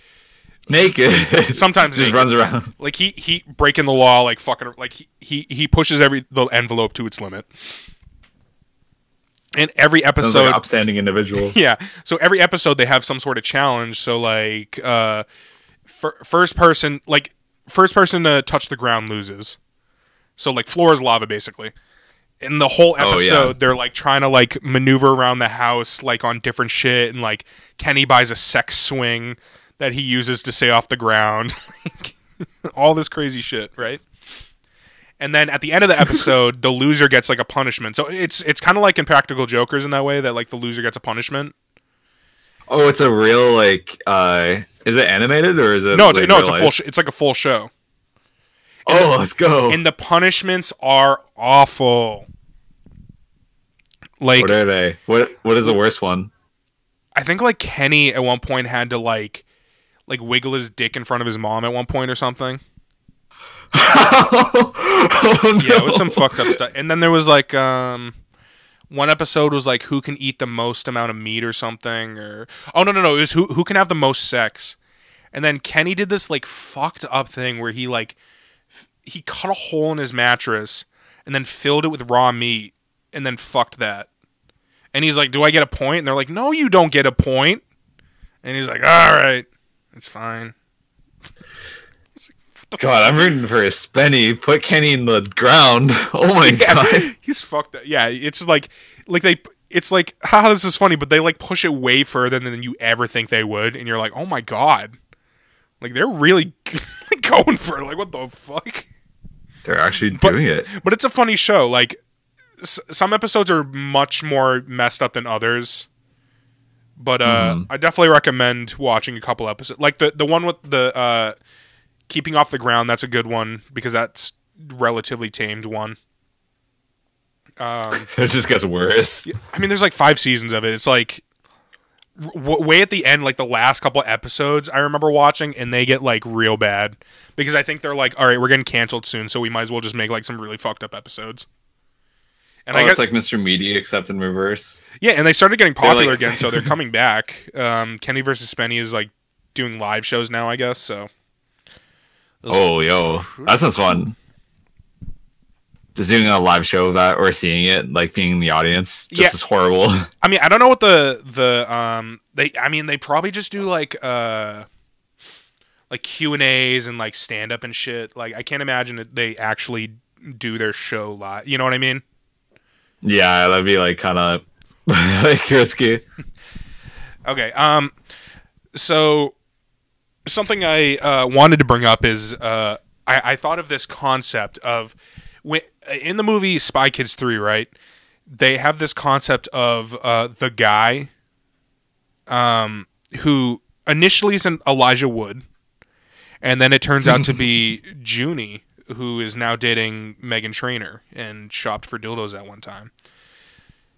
Naked.
Sometimes
just
naked.
runs around.
like he he breaking the law, like fucking like he he, he pushes every the envelope to its limit. And every episode
like an upstanding individual.
yeah. So every episode they have some sort of challenge. So like uh fir- first person like first person to touch the ground loses. So like floor is lava basically. In the whole
Oh,
episode
yeah.
they're like trying to like maneuver around the house like on different shit and like Kenny buys a sex swing that he uses to stay off the ground. All this crazy shit, right? And then at the end of the episode, the loser gets like a punishment. So it's it's kind of like Impractical Jokers in that way that like the loser gets a punishment.
Oh, it's a real like. uh Is it animated or is it?
No, it's
like,
no, it's a
life?
full. Sh- it's like a full show,
Oh, let's go.
and the punishments are awful. Like
what are they? What What is the worst one?
I think like Kenny at one point had to like like wiggle his dick in front of his mom at one point or something.
Oh,
Yeah, it was some fucked up stuff. And then there was like um one episode was like who can eat the most amount of meat or something or oh no no no it was who who can have the most sex. And then Kenny did this like fucked up thing where he like f- he cut a hole in his mattress and then filled it with raw meat and then fucked that. And he's like, "Do I get a point?" And they're like, "No, you don't get a point." And he's like, "All right. It's fine."
God, I'm rooting for a Spenny. Put Kenny in the ground. Oh my
Yeah,
god.
he's fucked up. Yeah, it's like like they it's like haha this is funny, but they like push it way further than you ever think they would, and you're like, oh my god, like they're really going for it. Like what the fuck?
They're actually
But-
doing it.
But it's a funny show. Like s- some episodes are much more messed up than others. But uh,
Mhm.
I definitely recommend watching a couple episodes. Like the the one with the uh, keeping off the ground. That's a good one because that's relatively tamed one. Um,
It just gets worse.
I mean, there's like five seasons of it. It's like w- way at the end, like the last couple episodes, I remember watching, and they get like real bad because I think they're like, all right, we're getting canceled soon, so we might as well just make like some really fucked up episodes. And
oh,
I
it's
guess,
like Mr. Media except in reverse.
yeah, and they started getting popular
like-
again, so they're coming back. Um, Kenny versus Spenny is like doing live shows now, I guess. So
Oh, yo, that sounds fun. Just doing a live show of that or seeing it, like being in the audience, just
Yeah.
as horrible.
I mean, I don't know what the the um they I mean they probably just do like uh like Q and A's and like stand up and shit. Like I can't imagine that they actually do their show live. You know what I mean?
yeah, that'd be like kind of like risky.
Okay. Um. So something I uh, wanted to bring up is uh I, I thought of this concept of when in the movie Spy Kids three right they have this concept of uh the guy um who initially is an Elijah Wood and then it turns out to be Junie who is now dating Meghan Trainor and shopped for dildos at one time.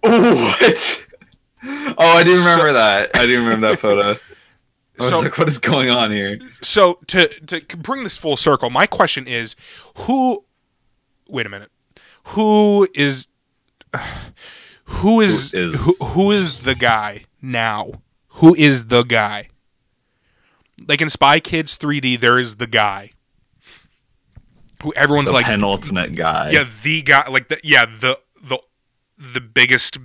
what? Oh, I do remember
So-
that. I do remember that photo. I was
So-
like, what is going on here?
so to to bring this full circle, my question is who wait a minute. Who is who is
Who is-
who, who is the guy now? Who is the guy? Like in Spy Kids 3D there is the guy. Who everyone's
The
like
penultimate guy.
yeah, the guy like the yeah, the the the biggest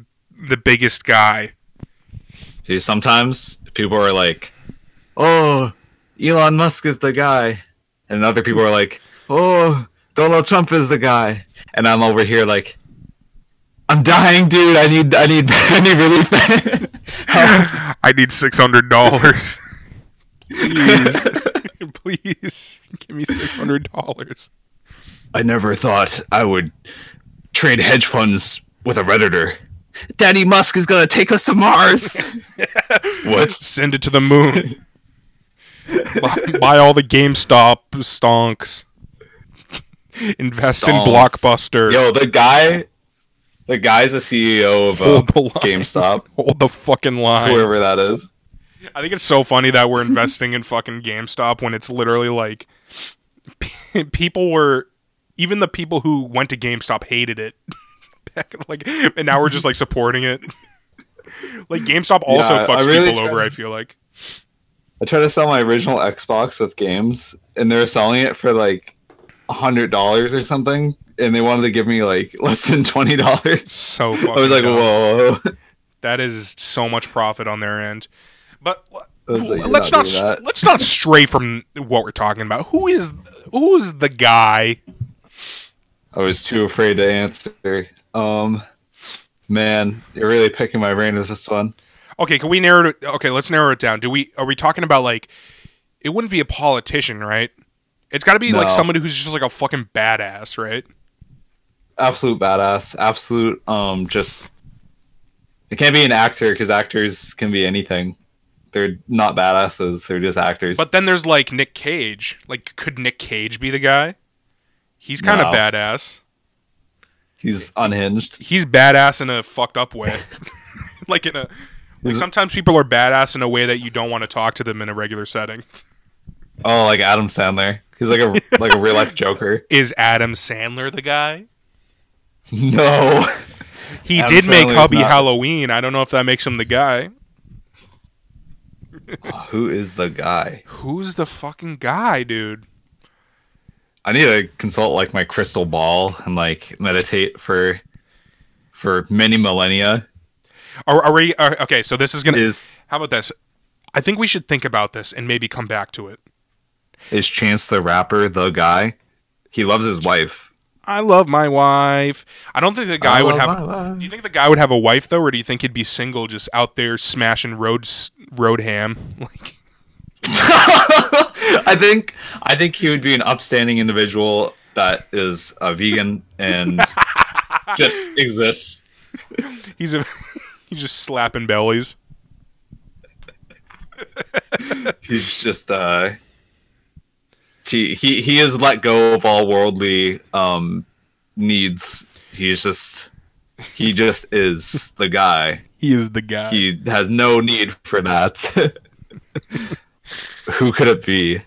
the biggest guy.
See, sometimes people are like, "Oh, Elon Musk is the guy," and other people are like, "Oh, Donald Trump is the guy," and I'm over here like, "I'm dying, dude. I need, I need, I need relief."
I need six hundred dollars. Please, please give me six hundred dollars.
I never thought I would trade hedge funds with a redditor. Daddy Musk is gonna take us to Mars. what?
Send it to the moon. Buy, buy all the GameStop stonks. Invest in Blockbuster.
Yo, the guy, the guy's a CEO of uh,
Hold.
GameStop,
Hold the fucking line.
whoever that is.
I think it's so funny that we're investing in fucking GameStop when it's literally like people were even the people who went to GameStop hated it. Like and now we're just like supporting it. Like GameStop also
Yeah,
fucks
really
people over, I feel like.
I tried to sell my original Xbox with games, and they were selling it for like a hundred dollars or something, and they wanted to give me like less than twenty dollars.
So
I was like,
dumb.
whoa.
That is so much profit on their end. But
like,
let's
not
not, let's not stray from what we're talking about. Who is who is the guy?
I was too afraid to answer. Um, man, you're really picking my brain with this one.
Okay, can we narrow it? Okay, let's narrow it down. Do we are we talking about like it wouldn't be a politician, right? It's got to be like somebody who's just like a fucking badass, right?
Absolute badass. Absolute. Um, just it can't be an actor because actors can be anything. They're not badasses. They're just actors.
But then there's like Nick Cage. Like, could Nick Cage be the guy? He's kind of
No.
badass.
he's unhinged.
He's badass in a fucked up way. like in a like
mm-hmm.
sometimes people are badass in a way that you don't want to talk to them in a regular setting.
Oh, like Adam Sandler. He's like a like a real life Joker.
Is Adam Sandler the guy?
No.
He
Adam
did make Hubie
not-
Halloween. I don't know if that makes him the guy.
Uh, who is the guy?
Who's the fucking guy, dude?
I need to consult like my crystal ball and like meditate for for many millennia.
Are, are we are, okay? So this is gonna.
Is
How about this? I think we should think about this and maybe come back to it.
Is Chance the Rapper the guy? He loves his wife.
I love my wife. I don't think the guy
I
would have. Do you think the guy would have a wife though, or do you think he'd be single, just out there smashing roads, road ham? Like,
I think I think he would be an upstanding individual that is a vegan and just exists.
he's a he's just slapping bellies.
He's just uh he he he has let go of all worldly um needs. He's just he just is the guy.
He is the guy.
He has no need for that. Who could it be?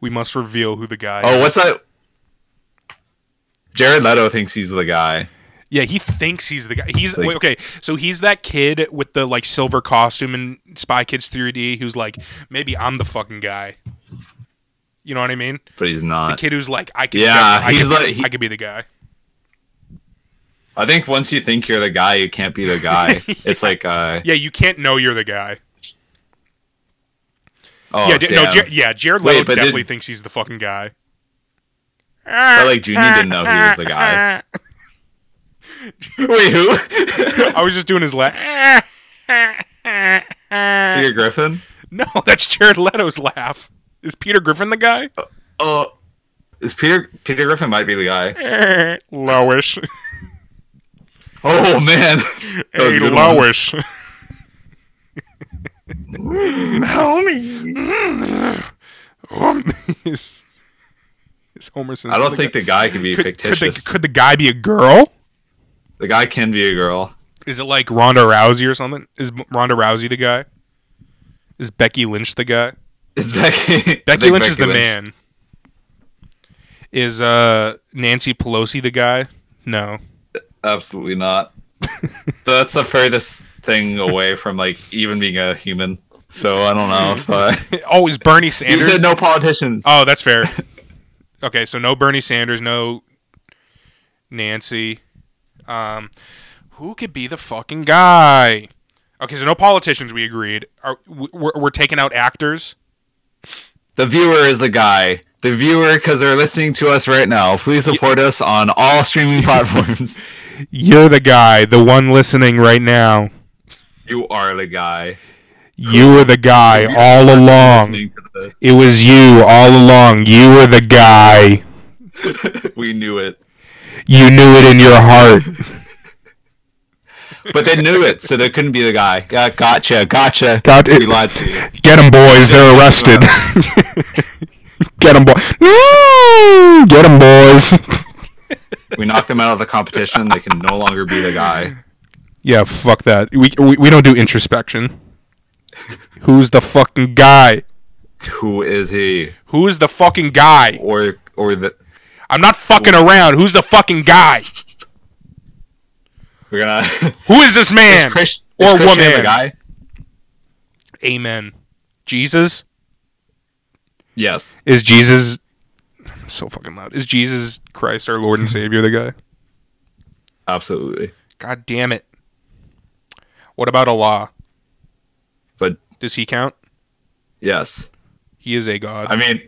we must reveal who the guy.
Oh,
is.
what's that? Jared Leto thinks he's the guy.
Yeah, he thinks he's the guy. He's
Like-
wait, okay. So he's that kid with the like silver costume in Spy Kids 3D who's like, maybe I'm the fucking guy. You know what I mean?
But he's not The
kid who's like, I can.
Yeah,
I
he's
could,
like- he-
I could be the guy.
I think once you think you're the guy, you can't be the guy. It's like uh
Yeah, you can't know you're the guy.
oh
yeah,
damn.
no, Jar- yeah, Jared Leto definitely
did-
thinks he's the fucking guy.
but like Junie didn't know he was the guy. Wait, who?
I was just doing his laugh.
Peter Griffin?
no, that's Jared Leto's laugh. Is Peter Griffin the guy?
Uh, oh, is Peter Peter Griffin might be the guy?
Lowish.
Oh man, That was a
hey. Lowish. Homie. is, is Homer Simpson?
I don't think
guy?
the guy could be
could, could,
fictitious.
the, could the guy be a girl?
The guy can be a girl.
Is it like Ronda Rousey or something? Is Ronda Rousey the guy? Is Becky Lynch the guy?
Is Becky?
Becky Lynch is the
Lynch-
man. Is uh Nancy Pelosi the guy? No.
Absolutely not. That's the furthest thing away from like even being a human. So I don't know if uh,
Oh, is Bernie Sanders you
said no politicians.
Oh, that's fair. okay, so no Bernie Sanders, no Nancy. Um, who could be the fucking guy? Okay, so no politicians. We agreed. Are we're, we're taking out actors?
The viewer is the guy. The viewer, because they're listening to us right now. Please support us on all streaming platforms.
You're the guy, the one listening right now.
you are the guy.
You were the guy all along.
Listening to this.
It was you all along. You were the guy.
We knew it,
You knew it in your heart.
but they knew it, so they couldn't be the guy. Got, gotcha, gotcha.
Got it.
We lied to you.
Get them, boys. They're arrested. Get them, boys. Get them, boys.
We knocked them out of the competition. They can no longer be the guy.
Yeah, fuck that. We, we, we don't do introspection. Who's the fucking guy?
Who is he?
Who is the fucking guy?
Or or the
I'm not fucking around. Who's the fucking guy?
we're gonna
Who is this man
Chris,
or
is
woman?
the guy?
Amen. Jesus
Yes.
is Jesus. I'm so fucking loud. Is Jesus Christ our Lord and Savior the guy?
Absolutely.
God damn it. What about Allah?
But
Does he count?
yes.
He is a god.
I mean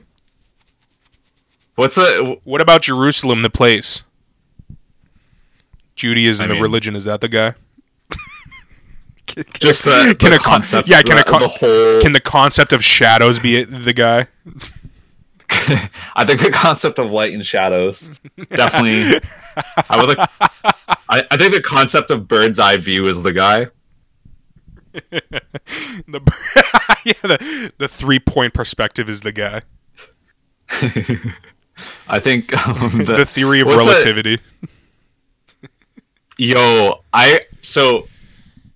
what's a
what about Jerusalem, the place? Judaism,
I
the religion. Is that the guy? Can- can
just
a-
the,
can
the
a con-
concept
yeah, can a
the,
con-
the whole
Can the concept of shadows be the guy?
I think the concept of light and shadows definitely. I would like. I, I think the concept of bird's eye view is the guy.
The yeah, the, the three point perspective is the guy.
I think um, the,
The, theory of
what's that-
relativity.
Yo, I so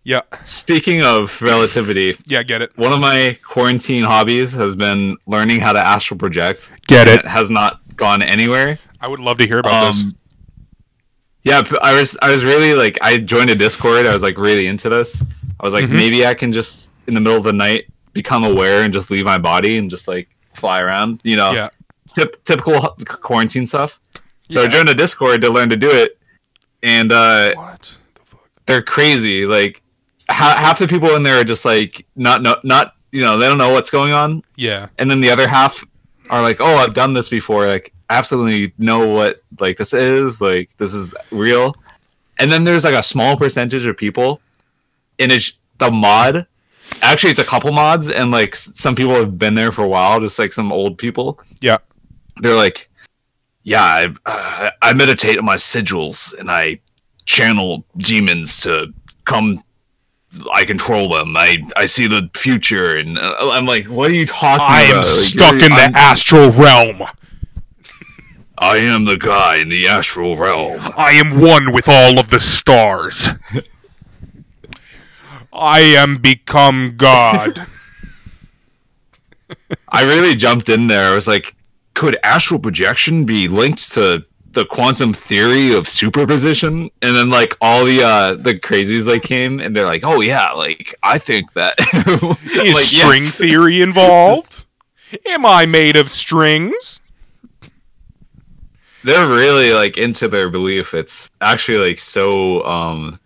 Yeah,
speaking of relativity,
yeah, get it,
one of my quarantine hobbies has been learning how to astral project.
get
It
it.
has not gone anywhere.
I would love to hear about this.
Um, yeah, p- I was I was really like I joined a Discord. I was like really into this. I was like
Mhm.
maybe I can just in the middle of the night become aware and just leave my body and just like fly around. You know,
Yeah,
tip, typical quarantine stuff. So I
Yeah.
joined a Discord to learn to do it, and uh,
what the fuck?
they're crazy. Like ha- half the people in there are just like not no, not you know they don't know what's going on,
Yeah,
and then the other half are like, "Oh, I've done this before." Like, absolutely know what like this is. Like, this is real. And then there's like a small percentage of people, and it's the mod. Actually, it's a couple mods, and like some people have been there for a while, just like some old people.
Yeah.
They're like, "Yeah, I, uh, I meditate on my sigils, and I channel demons to come I control them. I I see the future, and uh, I'm like, what are you talking
I
about?
am
Like,
stuck in the
I'm-
astral realm.
I am the guy in the astral realm.
I am one with all of the stars. I am become God.
I really jumped in there. I was like, could astral projection be linked to the quantum theory of superposition? And then like all the uh the crazies like came and they're like, oh yeah, like I think that like,
string
yes.
theory involved? Am I made of strings?
they're really like into their belief. It's actually like so um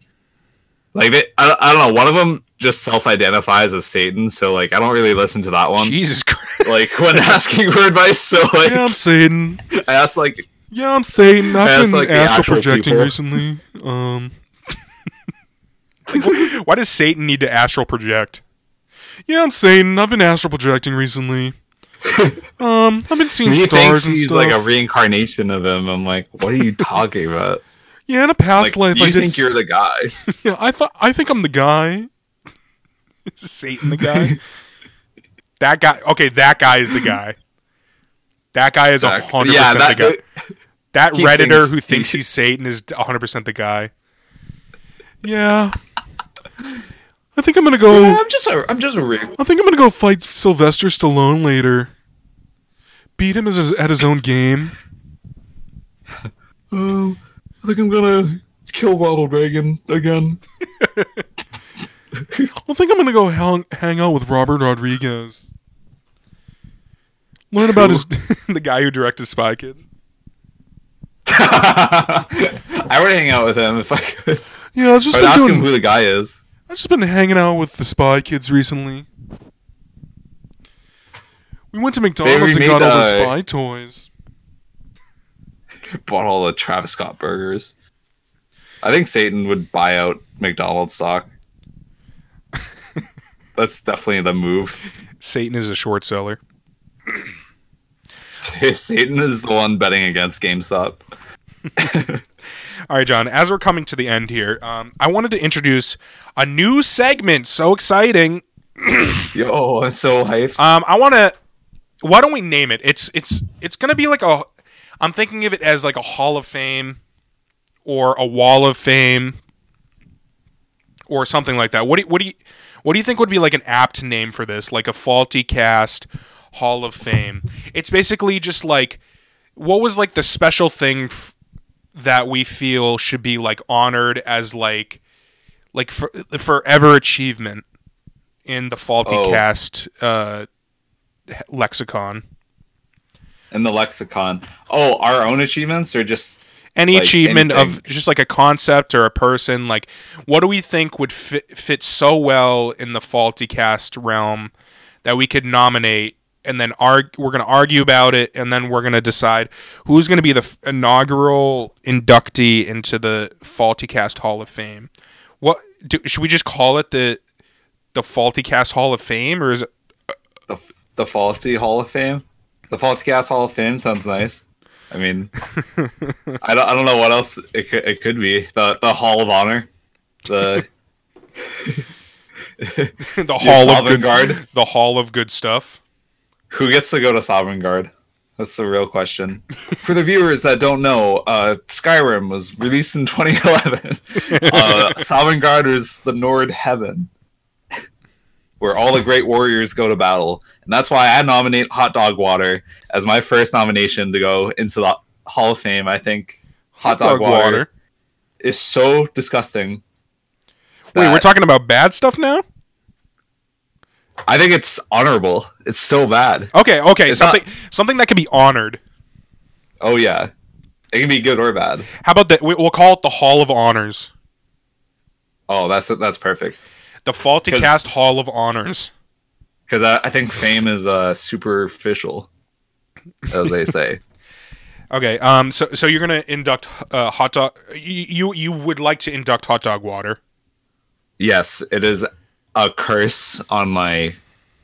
like they I, I don't know, one of them just self-identifies as Satan, so like I don't really listen to that one.
Jesus Christ.
Like when asking for advice, so like
Yeah, I'm Satan.
I asked like
Yeah, I'm Satan. I've
That's
been
like
astral projecting
people.
recently. Um, like, wh- why does Satan need to astral project? Yeah, I'm Satan. I've been astral projecting recently. Um, I've been seeing
he
stars and
he's
stuff.
like a reincarnation of him. I'm like, what are you talking about?
yeah, in a past
Like,
life,
you
I did.
think you're the guy?
Yeah, I thought I think I'm the guy. Is Satan the guy? that guy. Okay, that guy is the guy. That guy is a hundred
yeah,
percent the
that
guy. That redditor
thinks-
who thinks he's Satan is hundred percent the guy. Yeah. I think I'm gonna go.
I'm just a, I'm just a re-
I think I'm gonna go fight Sylvester Stallone later. Beat him as his, at his own game.
Um, I think I'm gonna kill Ronald Reagan again.
I think I'm gonna go hang, hang out with Robert Rodriguez. Learn about his the guy who directed Spy Kids.
I would hang out with him if I could.
Yeah, I've just
I'd
been
ask
doing,
him who the guy is.
I've just been hanging out with the Spy Kids recently. We went to McDonald's and
remade,
got all the spy toys.
Bought all the Travis Scott burgers. I think Satan would buy out McDonald's stock. That's definitely the move.
Satan is a short seller.
Satan is the one betting against GameStop.
All right, John. As we're coming to the end here, um, I wanted to introduce a new segment. So exciting!
Yo, I'm so hyped.
Um, I want to. Why don't we name it? It's it's it's gonna be like a. I'm thinking of it as like a Hall of Fame, or a Wall of Fame, or something like that. What do you, what do you what do you think would be like an apt name for this? Like a faulty cast Hall of Fame. It's basically just like what was like the special thing f- that we feel should be like honored as like like for the forever achievement in the faulty
Oh.
cast uh, lexicon.
in the lexicon. Oh, our own achievements or just
Any
Like
achievement of just like a concept or a person, like what do we think would fit fit so well in the faulty cast realm that we could nominate and then arg- we're going to argue about it and then we're going to decide who's going to be the f- inaugural inductee into the faulty cast hall of fame. What do, should we just call it the the faulty cast hall of fame or is it
the, the faulty Hall of Fame. The faulty cast Hall of Fame sounds nice. I mean, I don't, I don't know what else it could, it could be. The the Hall of Honor, the
the hall of good
Guard?
the hall of good stuff?
who gets to go to Sovngarde? That's the real question. For the viewers that don't know, uh, Skyrim was released in 2011. uh, Sovngarde is the Nord Heaven, where all the great warriors go to battle, and that's why I nominate Hot Dog Water as my first nomination to go into the Hall of Fame. I think Hot, Dog, water, is so disgusting.
Wait, we're talking about bad stuff now?
I think it's honorable. It's so bad.
Okay, okay,
It's
something something that can be honored.
Oh yeah, it can be good or bad.
How about that? we- We'll call it the Hall of Honors,
Oh, that's that's perfect.
The Faulty Cast Hall of Honors.
because I, I think fame is uh, superficial. as they say.
Okay. Um. So so you're gonna induct uh, hot dog. You you would like to induct hot dog water.
yes, it is a curse on my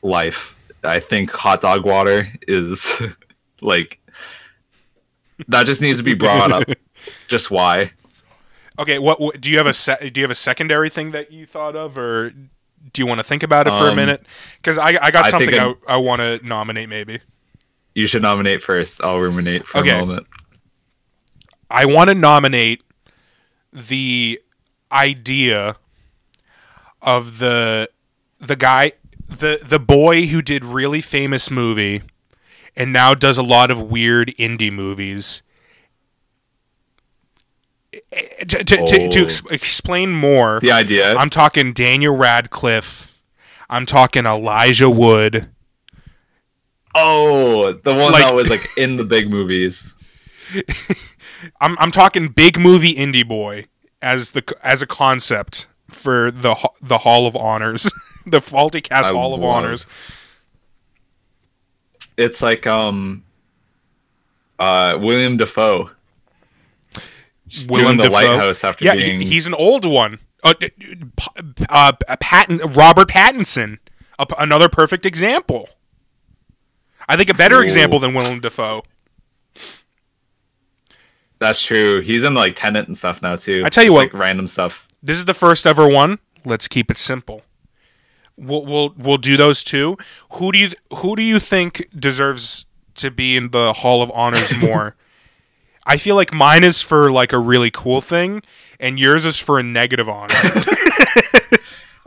life. I think hot dog water is like that just needs to be brought up. Just why?
Okay. What, what do you have a se- do you have a secondary thing that you thought of, or do you want to think about it for a
Um,
minute? Because I I got
I
something I, I want to nominate. Maybe
You should nominate first. I'll ruminate for
Okay.
a moment.
I want to nominate the idea of the the guy the the boy who did really famous movie and now does a lot of weird indie movies. To, to, to, to
Oh.
ex- explain more,
The idea.
I'm talking Daniel Radcliffe. I'm talking Elijah Wood.
oh, the one
Like-
that was like in the big movies.
I'm I'm talking big movie indie boy as the as a concept for the the Hall of Honors, the Faulty Cast
I
Hall of
love-
Honors.
It's like um uh William Dafoe. Just
Willem
doing the
Dafoe.
lighthouse after
Yeah,
being
he, he's an old one. Uh, uh, Patton, Robert Pattinson, another perfect example. I think a better
Ooh.
example than Willem Dafoe.
that's true. He's in like Tenet and stuff now too.
I tell you
Just,
what-
like random stuff.
This is the first ever one. Let's keep it simple. We'll we'll we'll do those two. Who do you who do you think deserves to be in the Hall of Honors more? I feel like mine is for like a really cool thing, and yours is for a negative honor.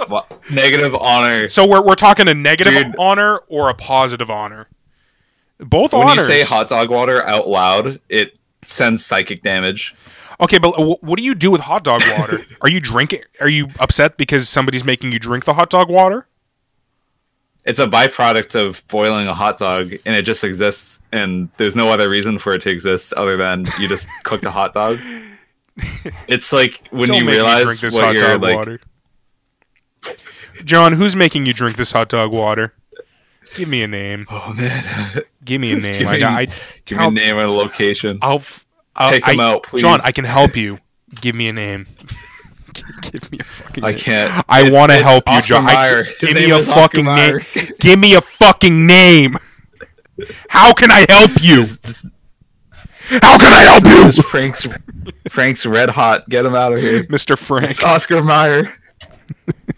Well, negative honor.
so we're we're talking a negative
Dude.
honor or a positive honor. Both
When
honors.
you say hot dog water out loud, it sends psychic damage.
Okay, but what do you do with hot dog water? are you drinking? Are you upset because somebody's making you drink the hot dog water?
It's a byproduct of boiling a hot dog, and it just exists. And there's no other reason for it to exist other than you just cooked a hot dog. It's like when
Don't
you realize what you're like.
water. John, who's making you drink this hot dog water? Give me a name.
Oh man,
Give me a name.
give
I,
me,
got- I,
give me a name and a location.
I'll, f- I'll
Take them
I-
out, please.
John, I can help you. Give me a name. Give me a fucking
I
name.
can't.
I want to help you, John. I- give me a fucking name. Give me a fucking name. How can I help you?
This- this-
How can I help you,
Frank's Frank's red hot. Get him out of here.
Mr. Frank?
It's Oscar Mayer.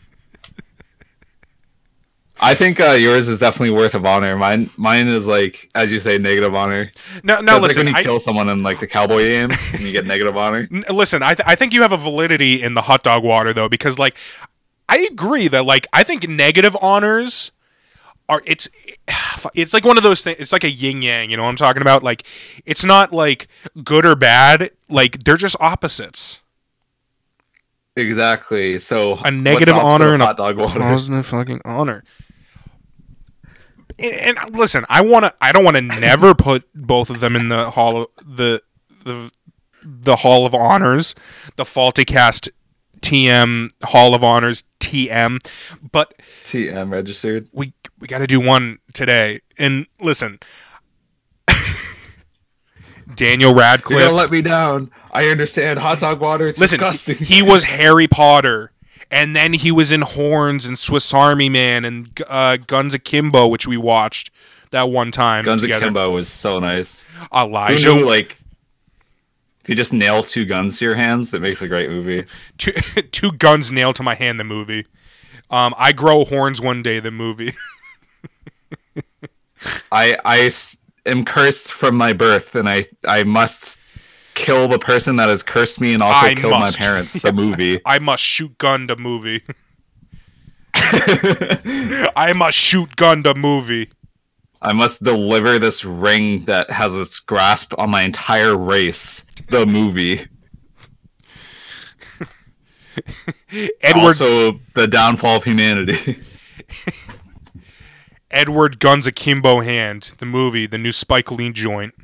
I think uh, yours is definitely worth of honor. Mine, mine is like, as you say, negative honor.
No, no.
That's like
Listen,
when you
I,
kill someone in like the cowboy game and you get negative honor.
N- listen I, th- I think you have a validity in the hot dog water though because like i agree that like i think negative honors are it's it's like one of those things it's like a yin yang you know what i'm talking about like it's not like good or bad like they're just opposites
Exactly. So
A negative honor and a
hot dog water.
positive fucking honor and, and uh, listen i want to i don't want to never put both of them in the hall of the the the hall of honors the faulty cast tm hall of honors tm but
TM registered.
we we got to do one today and listen daniel
You're
radcliffe
gonna let me down. I understand. Hot dog water. It's
Listen,
disgusting.
he was Harry Potter, and then he was in Horns and Swiss Army Man and uh, Guns Akimbo, which we watched that one time
Guns
together.
Akimbo was so nice. Who
Elijah,
knew, like, if you just nail two guns to your hands, that makes a great movie.
two, two guns nailed to my hand. The movie. Um, I grow horns one day. The movie.
I I am cursed from my birth, and I I must kill the person that has cursed me, and also
I
kill
must.
my parents. The movie.
I must shoot gun the movie. I must shoot gun the movie.
I must deliver this ring that has its grasp on my entire race. The movie.
Edward
Also, the downfall of humanity.
Edward Guns Akimbo Hand. The movie. The new Spike Lee joint.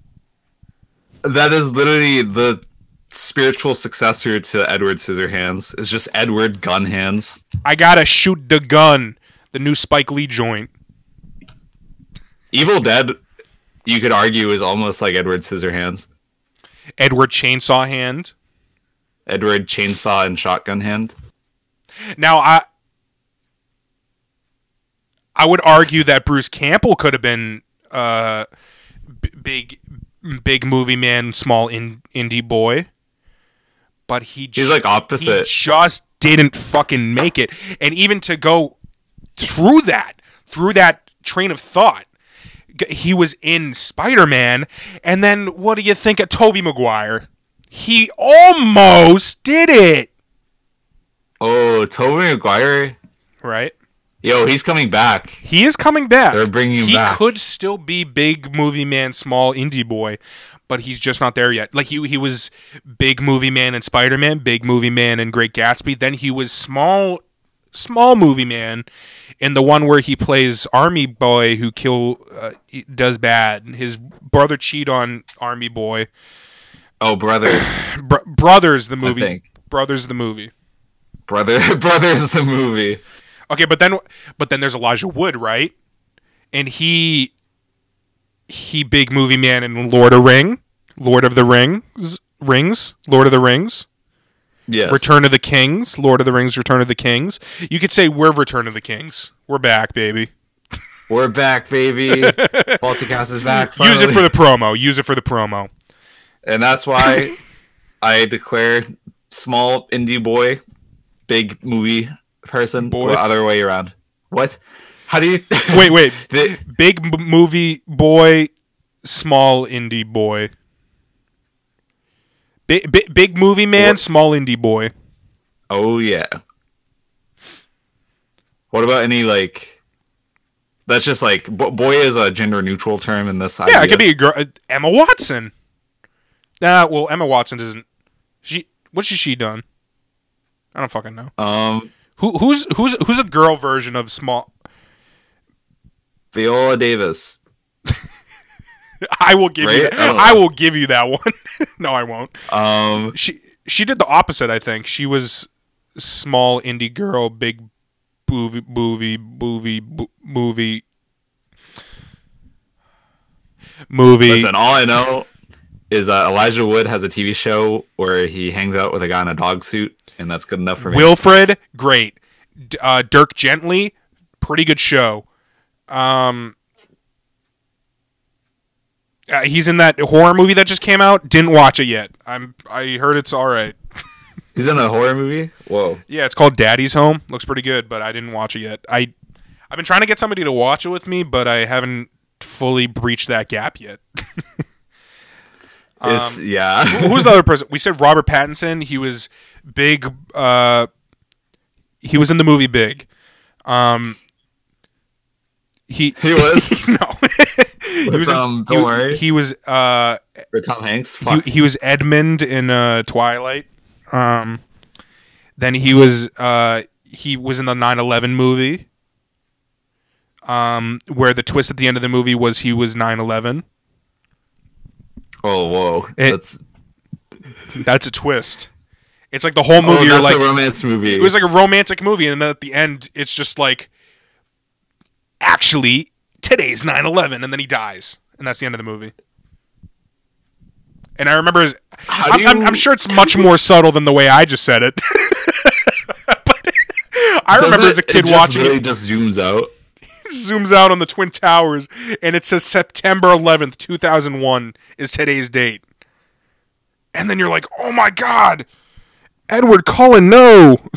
That is literally the spiritual successor to Edward Scissorhands. It's just Edward Gun Hands.
I gotta shoot the gun. The new Spike Lee joint.
Evil Dead you could argue is almost like Edward Scissorhands,
Edward Chainsaw Hand.
Edward Chainsaw and Shotgun Hand.
Now I I would argue that Bruce Campbell could have been uh b- big big movie man, small in, indie boy. But he
He's like
he
opposite.
just didn't fucking make it. And even to go through that, through that train of thought, he was in Spider Man, and then what do you think of Tobey Maguire? He almost did it,
Oh, Tobey Maguire.
right?
Yo, he's coming back.
He is coming back.
They're bringing him
he
back.
could still be big movie man, small indie boy, but he's just not there yet. Like he he was big movie man in Spider Man, big movie man in Great Gatsby. Then he was small small movie man in the one where he plays army boy who kill uh, does bad. His brother cheat on army boy.
Oh, brother,
Br- Brothers the movie. Brothers the movie.
brother, brother's the movie.
Okay, but then but then there's Elijah Wood, right? And he he big movie man in Lord of Ring, Lord of the Rings, Rings, Lord of the Rings,
Yes.
Return of the Kings, Lord of the Rings, Return of the Kings. You could say we're Return of the Kings. We're back, baby.
We're back, baby. Faulty Cast is back.
Use it for the promo. Use it for the promo.
and that's why I declare small indie boy, big movie person,
Boy.
or other way around. What? How do you?
Wait, wait.
The-
Big m- movie boy, small indie boy. Big, big, big movie man,
What?
small indie boy.
oh yeah. What about any like? That's just like bo- boy is a gender neutral term in this.
Yeah, it could be a girl. uh, Emma Watson. Nah, well, Emma Watson doesn't. She what's she, she done? I don't fucking know.
Um,
Who who's who's who's a girl version of small?
Viola Davis.
I will give you. That.
I.
I will give you that one. no, I won't.
Um,
She she did the opposite. I think she was small indie girl, big movie movie movie movie movie.
listen, all I know is uh, Elijah Wood has a TV show where he hangs out with a guy in a dog suit, and that's good enough for me.
Wilfred, great. D- uh, Dirk Gently, pretty good show. Um, uh, he's in that horror movie that just came out. Didn't watch it yet. I'm. I heard it's all right.
He's in a horror movie. Whoa.
Yeah, it's called Daddy's Home. Looks pretty good, but I didn't watch it yet. I, I've been trying to get somebody to watch it with me, but I haven't fully breached that gap yet.
It's yeah.
Who- Who's the other person? We said Robert Pattinson. He was big. Uh, he was in the movie Big. Um, he
He was
no. he was. in-
um,
he,
Bill Murray?
he was. Uh,
or Tom Hanks.
he, he was Edmund in uh, Twilight. Um, then he was. Uh, he was in the 9/11 movie. Um, where the twist at the end of the movie was he was 9/11.
Oh whoa.
It-
that's
That's a twist. It's like the whole oh, movie.
oh, that's
like,
a romance movie.
it was like a romantic movie and then at the end it's just like actually today's 9-11 and then he dies and that's the end of the movie and i remember his, I'm,
do
I'm, I'm sure it's much more subtle than the way i just said it but i
Does
remember
it-
as a kid
it
watching
really
it
just zooms out.
Zooms out on the twin towers and it says september 11th 2001 is today's date and then you're like oh my god edward cullen no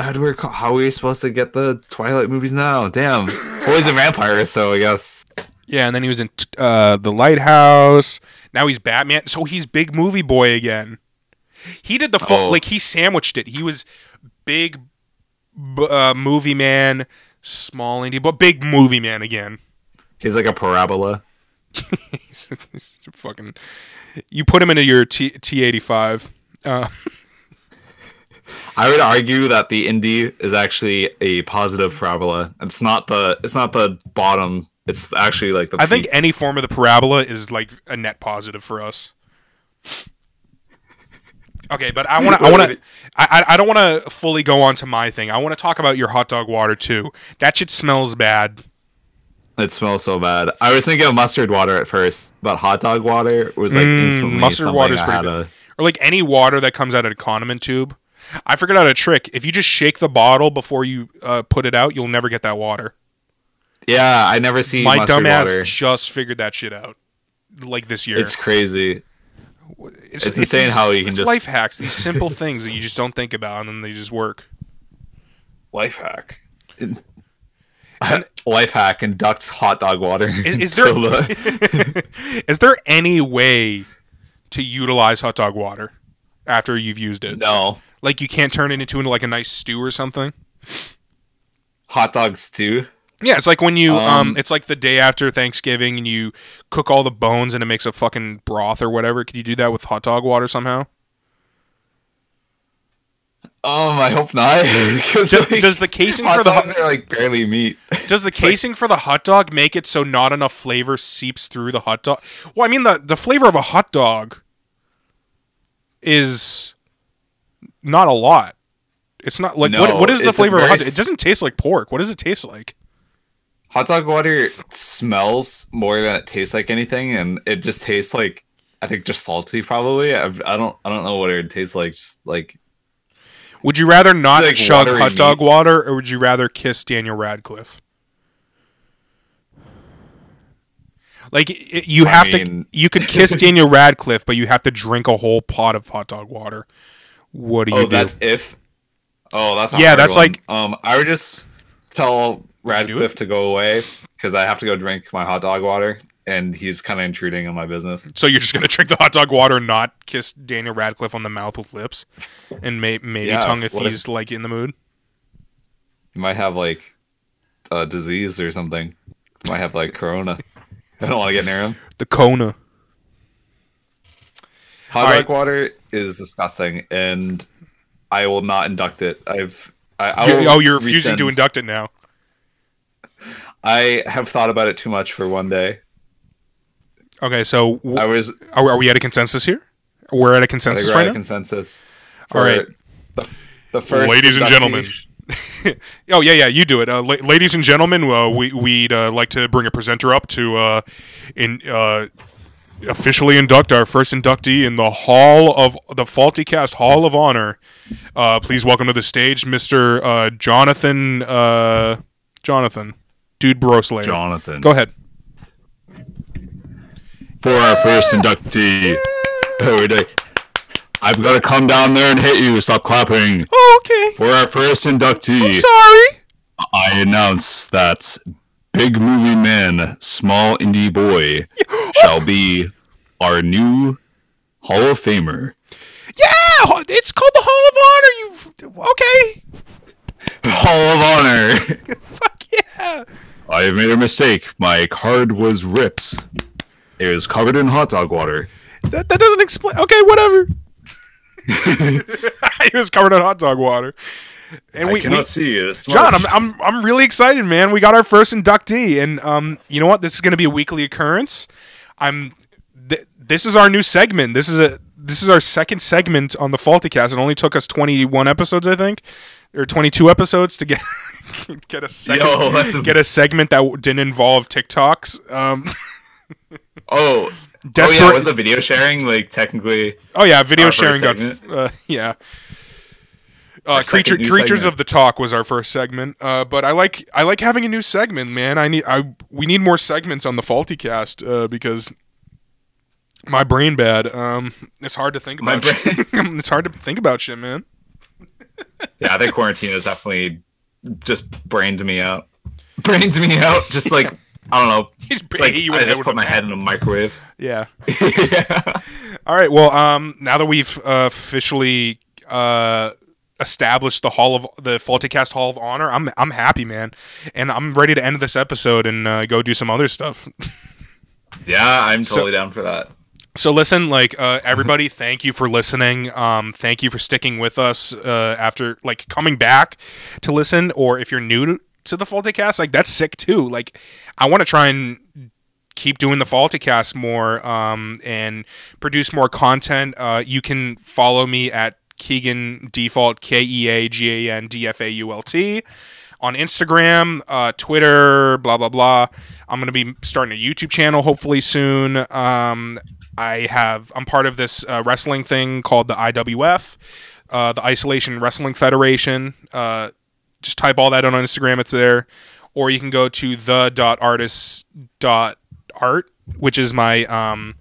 Edward, how are we supposed to get the Twilight movies now? Damn. Well, he's a vampire, so I guess.
Yeah, and then he was in uh, the Lighthouse. Now he's Batman. So he's big movie boy again. He did the full
Oh.
like he sandwiched it. He was big uh, movie man, small indie, but big movie man again.
He's like a parabola.
he's, he's a fucking. You put him into your T T eighty five. Uh,
I would argue that the indie is actually a positive parabola. It's not the it's not the bottom. It's actually like the
I think any form of the parabola is like a net positive for us. Okay, but I want to. I want to. I, I don't want to fully go on to my thing. I want to talk about your hot dog water too. That shit smells bad.
It smells so bad. I was thinking of mustard water at first, but hot dog water was like
Mm,
instantly
mustard
something
water's
I
pretty good.
a-
or like any water that comes out of a condiment tube. I figured out a trick. If you just shake the bottle before you uh, put it out, you'll never get that water.
Yeah, I never see
My dumbass
water.
just figured that shit out, like this year.
It's crazy.
It's,
it's insane
these-
how you can
it's
just-
life hacks. These simple things that you just don't think about, and then they just work.
Life hack. Life hack inducts hot dog water.
Is, is
into
there
the- uh,
is there any way to utilize hot dog water after you've used it?
no
Like you can't turn it into like a nice stew or something.
hot dog stew?
Yeah, it's like when you um,
Um,
it's like the day after Thanksgiving and you cook all the bones and it makes a fucking broth or whatever. Could you do that with hot dog water somehow?
Um, I hope not.
Does,
like,
does the casing for the
dogs
hot,
are like barely meat.
does the casing for the hot dog make it so not enough flavor seeps through the hot dog? Well, I mean the the flavor of a hot dog is not a lot. It's not like what what is the flavor of a hot dog? It doesn't taste like pork. What does it taste like?
Hot dog water smells more than it tastes like anything, and it just tastes like I think just salty. Probably. I've, I don't. I don't know what it would taste like. Just like
Would you rather not
like
chug hot dog
meat.
water or would you rather kiss Daniel Radcliffe? Like you
I
have to, you could kiss Daniel Radcliffe, but you have to drink a whole pot of hot dog water. What do you
oh,
do?
that's if. Oh, that's
Yeah, that's
one.
like-
Um, I would just tell Radcliffe to go away because I have to go drink my hot dog water, and he's kind of intruding on my business.
So you're just gonna drink the hot dog water and not kiss Daniel Radcliffe on the mouth with lips, and may, maybe
Yeah,
tongue if
what if-
he's like in the mood.
He might have like a disease or something. He might have like corona. I don't want to get near him.
The Kona.
Hot
All
dog
right.
water is disgusting, and I will not induct it. I've I,
You- oh, you're refusing to induct it now.
I have thought about it too much for one day.
Okay, so w-
I was
are, are we at a consensus here? We're at a consensus right now.
consensus.
All right.
The, the first
Ladies and gentlemen. oh yeah, yeah, you do it, uh, la- ladies and gentlemen. Uh, we we'd uh, like to bring a presenter up to uh, in uh, officially induct our first inductee in the Hall of the Faulty Cast Hall of Honor. Uh, please welcome to the stage, Mister uh, Jonathan. Uh, Jonathan, dude, Broslayer.
Jonathan.
Go ahead.
For our first inductee. I've got to come down there and hit you. Stop clapping.
Oh, okay.
For our first inductee,
Sorry.
I announce that Big Movie Man, Small Indie Boy, shall be our new Hall of Famer.
Yeah, it's called the Hall of Honor. You okay?
Hall of Honor!
Fuck yeah.
I have made a mistake. My card was rips. It was covered in hot dog water.
That, that doesn't explain. Okay, whatever. he was covered in hot dog water. And
I
we,
cannot
we
see you.
John, I'm. I'm I'm really excited, man. We got our first inductee, and um, you know what? This is going to be a weekly occurrence. I'm. Th- this is our new segment. This is a this is our second segment on the Faulty Cast. It only took us 21 episodes, I think, or 22 episodes to get get a second
Yo, a-
get a segment that didn't involve TikToks. Um,
Oh,
desperate.
oh yeah, was a video sharing like technically?
Oh yeah, video sharing got uh, yeah. Uh, creature creatures
segment.
of the talk was our first segment, uh, but I like I like having a new segment, man. I need I we need more segments on the faulty cast uh, because my brain bad. Um, it's hard to think
My
about. shit. it's hard to think about shit, man.
Yeah, I think quarantine has definitely just brained me out. Brains me out. Just like I don't know.
He's
Like
hit you in
I just put my head in a microwave.
Yeah.
yeah.
All right. Well, um, now that we've uh, officially uh, established the Hall of the Faulty Cast Hall of Honor, I'm I'm happy, man, and I'm ready to end this episode and uh, go do some other stuff.
Yeah, I'm
So-
totally down for that.
So listen, like uh, everybody, thank you for listening. Um, thank you for sticking with us uh, after like coming back to listen, or if you're new to, to the Faulty Cast, like that's sick too. Like I want to try and keep doing the Faulty Cast more um, and produce more content. Uh, you can follow me at Keagan Default K E A G A N D F A U L T on Instagram, uh, Twitter, blah blah blah. I'm gonna be starting a YouTube channel hopefully soon. Um, I have I'm part of this uh, wrestling thing called the IWF, uh, the Isolation Wrestling Federation. Uh, just type all that in on Instagram; it's there. Or you can go to the.artist.art, which is my um,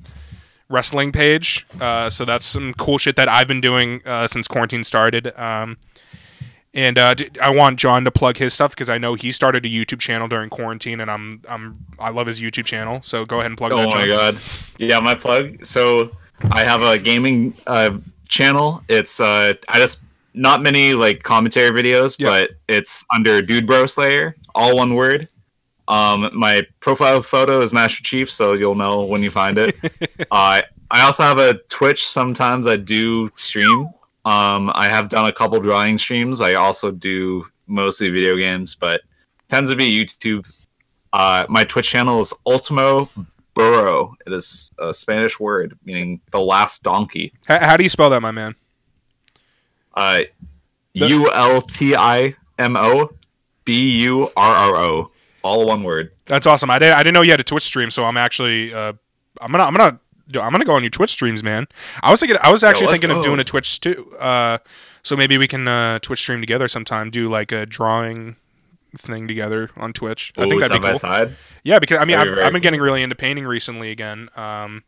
wrestling page. Uh, so that's some cool shit that I've been doing uh, since quarantine started. Um, and uh, I want John to plug his stuff because I know he started a YouTube channel during quarantine, and I'm I'm I love his YouTube channel. So go ahead and plug that.
Oh
that.
my god. Yeah, my plug. So I have a gaming uh, channel. It's uh, I just not many like commentary videos,
Yeah.
but it's under Dude Bro Slayer, all one word. Um, my profile photo is Master Chief, so you'll know when you find it. uh, I also have a Twitch. Sometimes I do stream. Um, I have done a couple drawing streams. I also do mostly video games, but tends to be YouTube. Uh, my Twitch channel is Ultimo Burro. It is a Spanish word meaning the last donkey.
H- how do you spell that, my man?
Uh, U L T I M O B U R R O. All one word.
That's awesome. I didn't I didn't know you had a Twitch stream, so I'm actually uh, I'm gonna I'm gonna I'm gonna go on your Twitch streams, man. I was thinking I was actually
let's
thinking of doing a Twitch too. Uh, so maybe we can uh, Twitch stream together sometime. Do like a drawing thing together on Twitch. I think that'd be cool.
side.
Yeah, because I mean, I've, I've been
cool.
getting really into painting recently again. Um,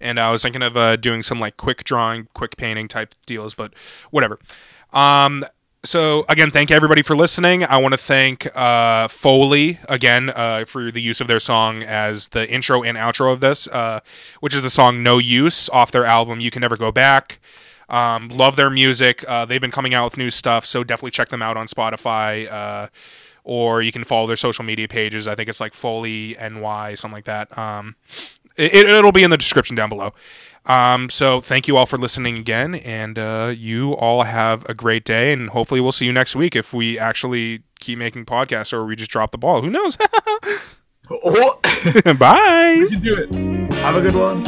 and I was thinking of uh, doing some like quick drawing, quick painting type deals, but whatever. Um, so again, thank everybody for listening. I want to thank uh, Foley again uh, for the use of their song as the intro and outro of this, uh, which is the song "No Use" off their album "You Can Never Go Back." Um, love their music. Uh, they've been coming out with new stuff, so definitely check them out on Spotify. Uh, or you can follow their social media pages. I think it's like Foley NY, something like that. Um, it, it'll be in the description down below. Um, so thank you all for listening again, and uh, you all have a great day. And hopefully, we'll see you next week if we actually keep making podcasts or we just drop the ball. Who knows?
Bye.
Bye.
can do it. Have a good one.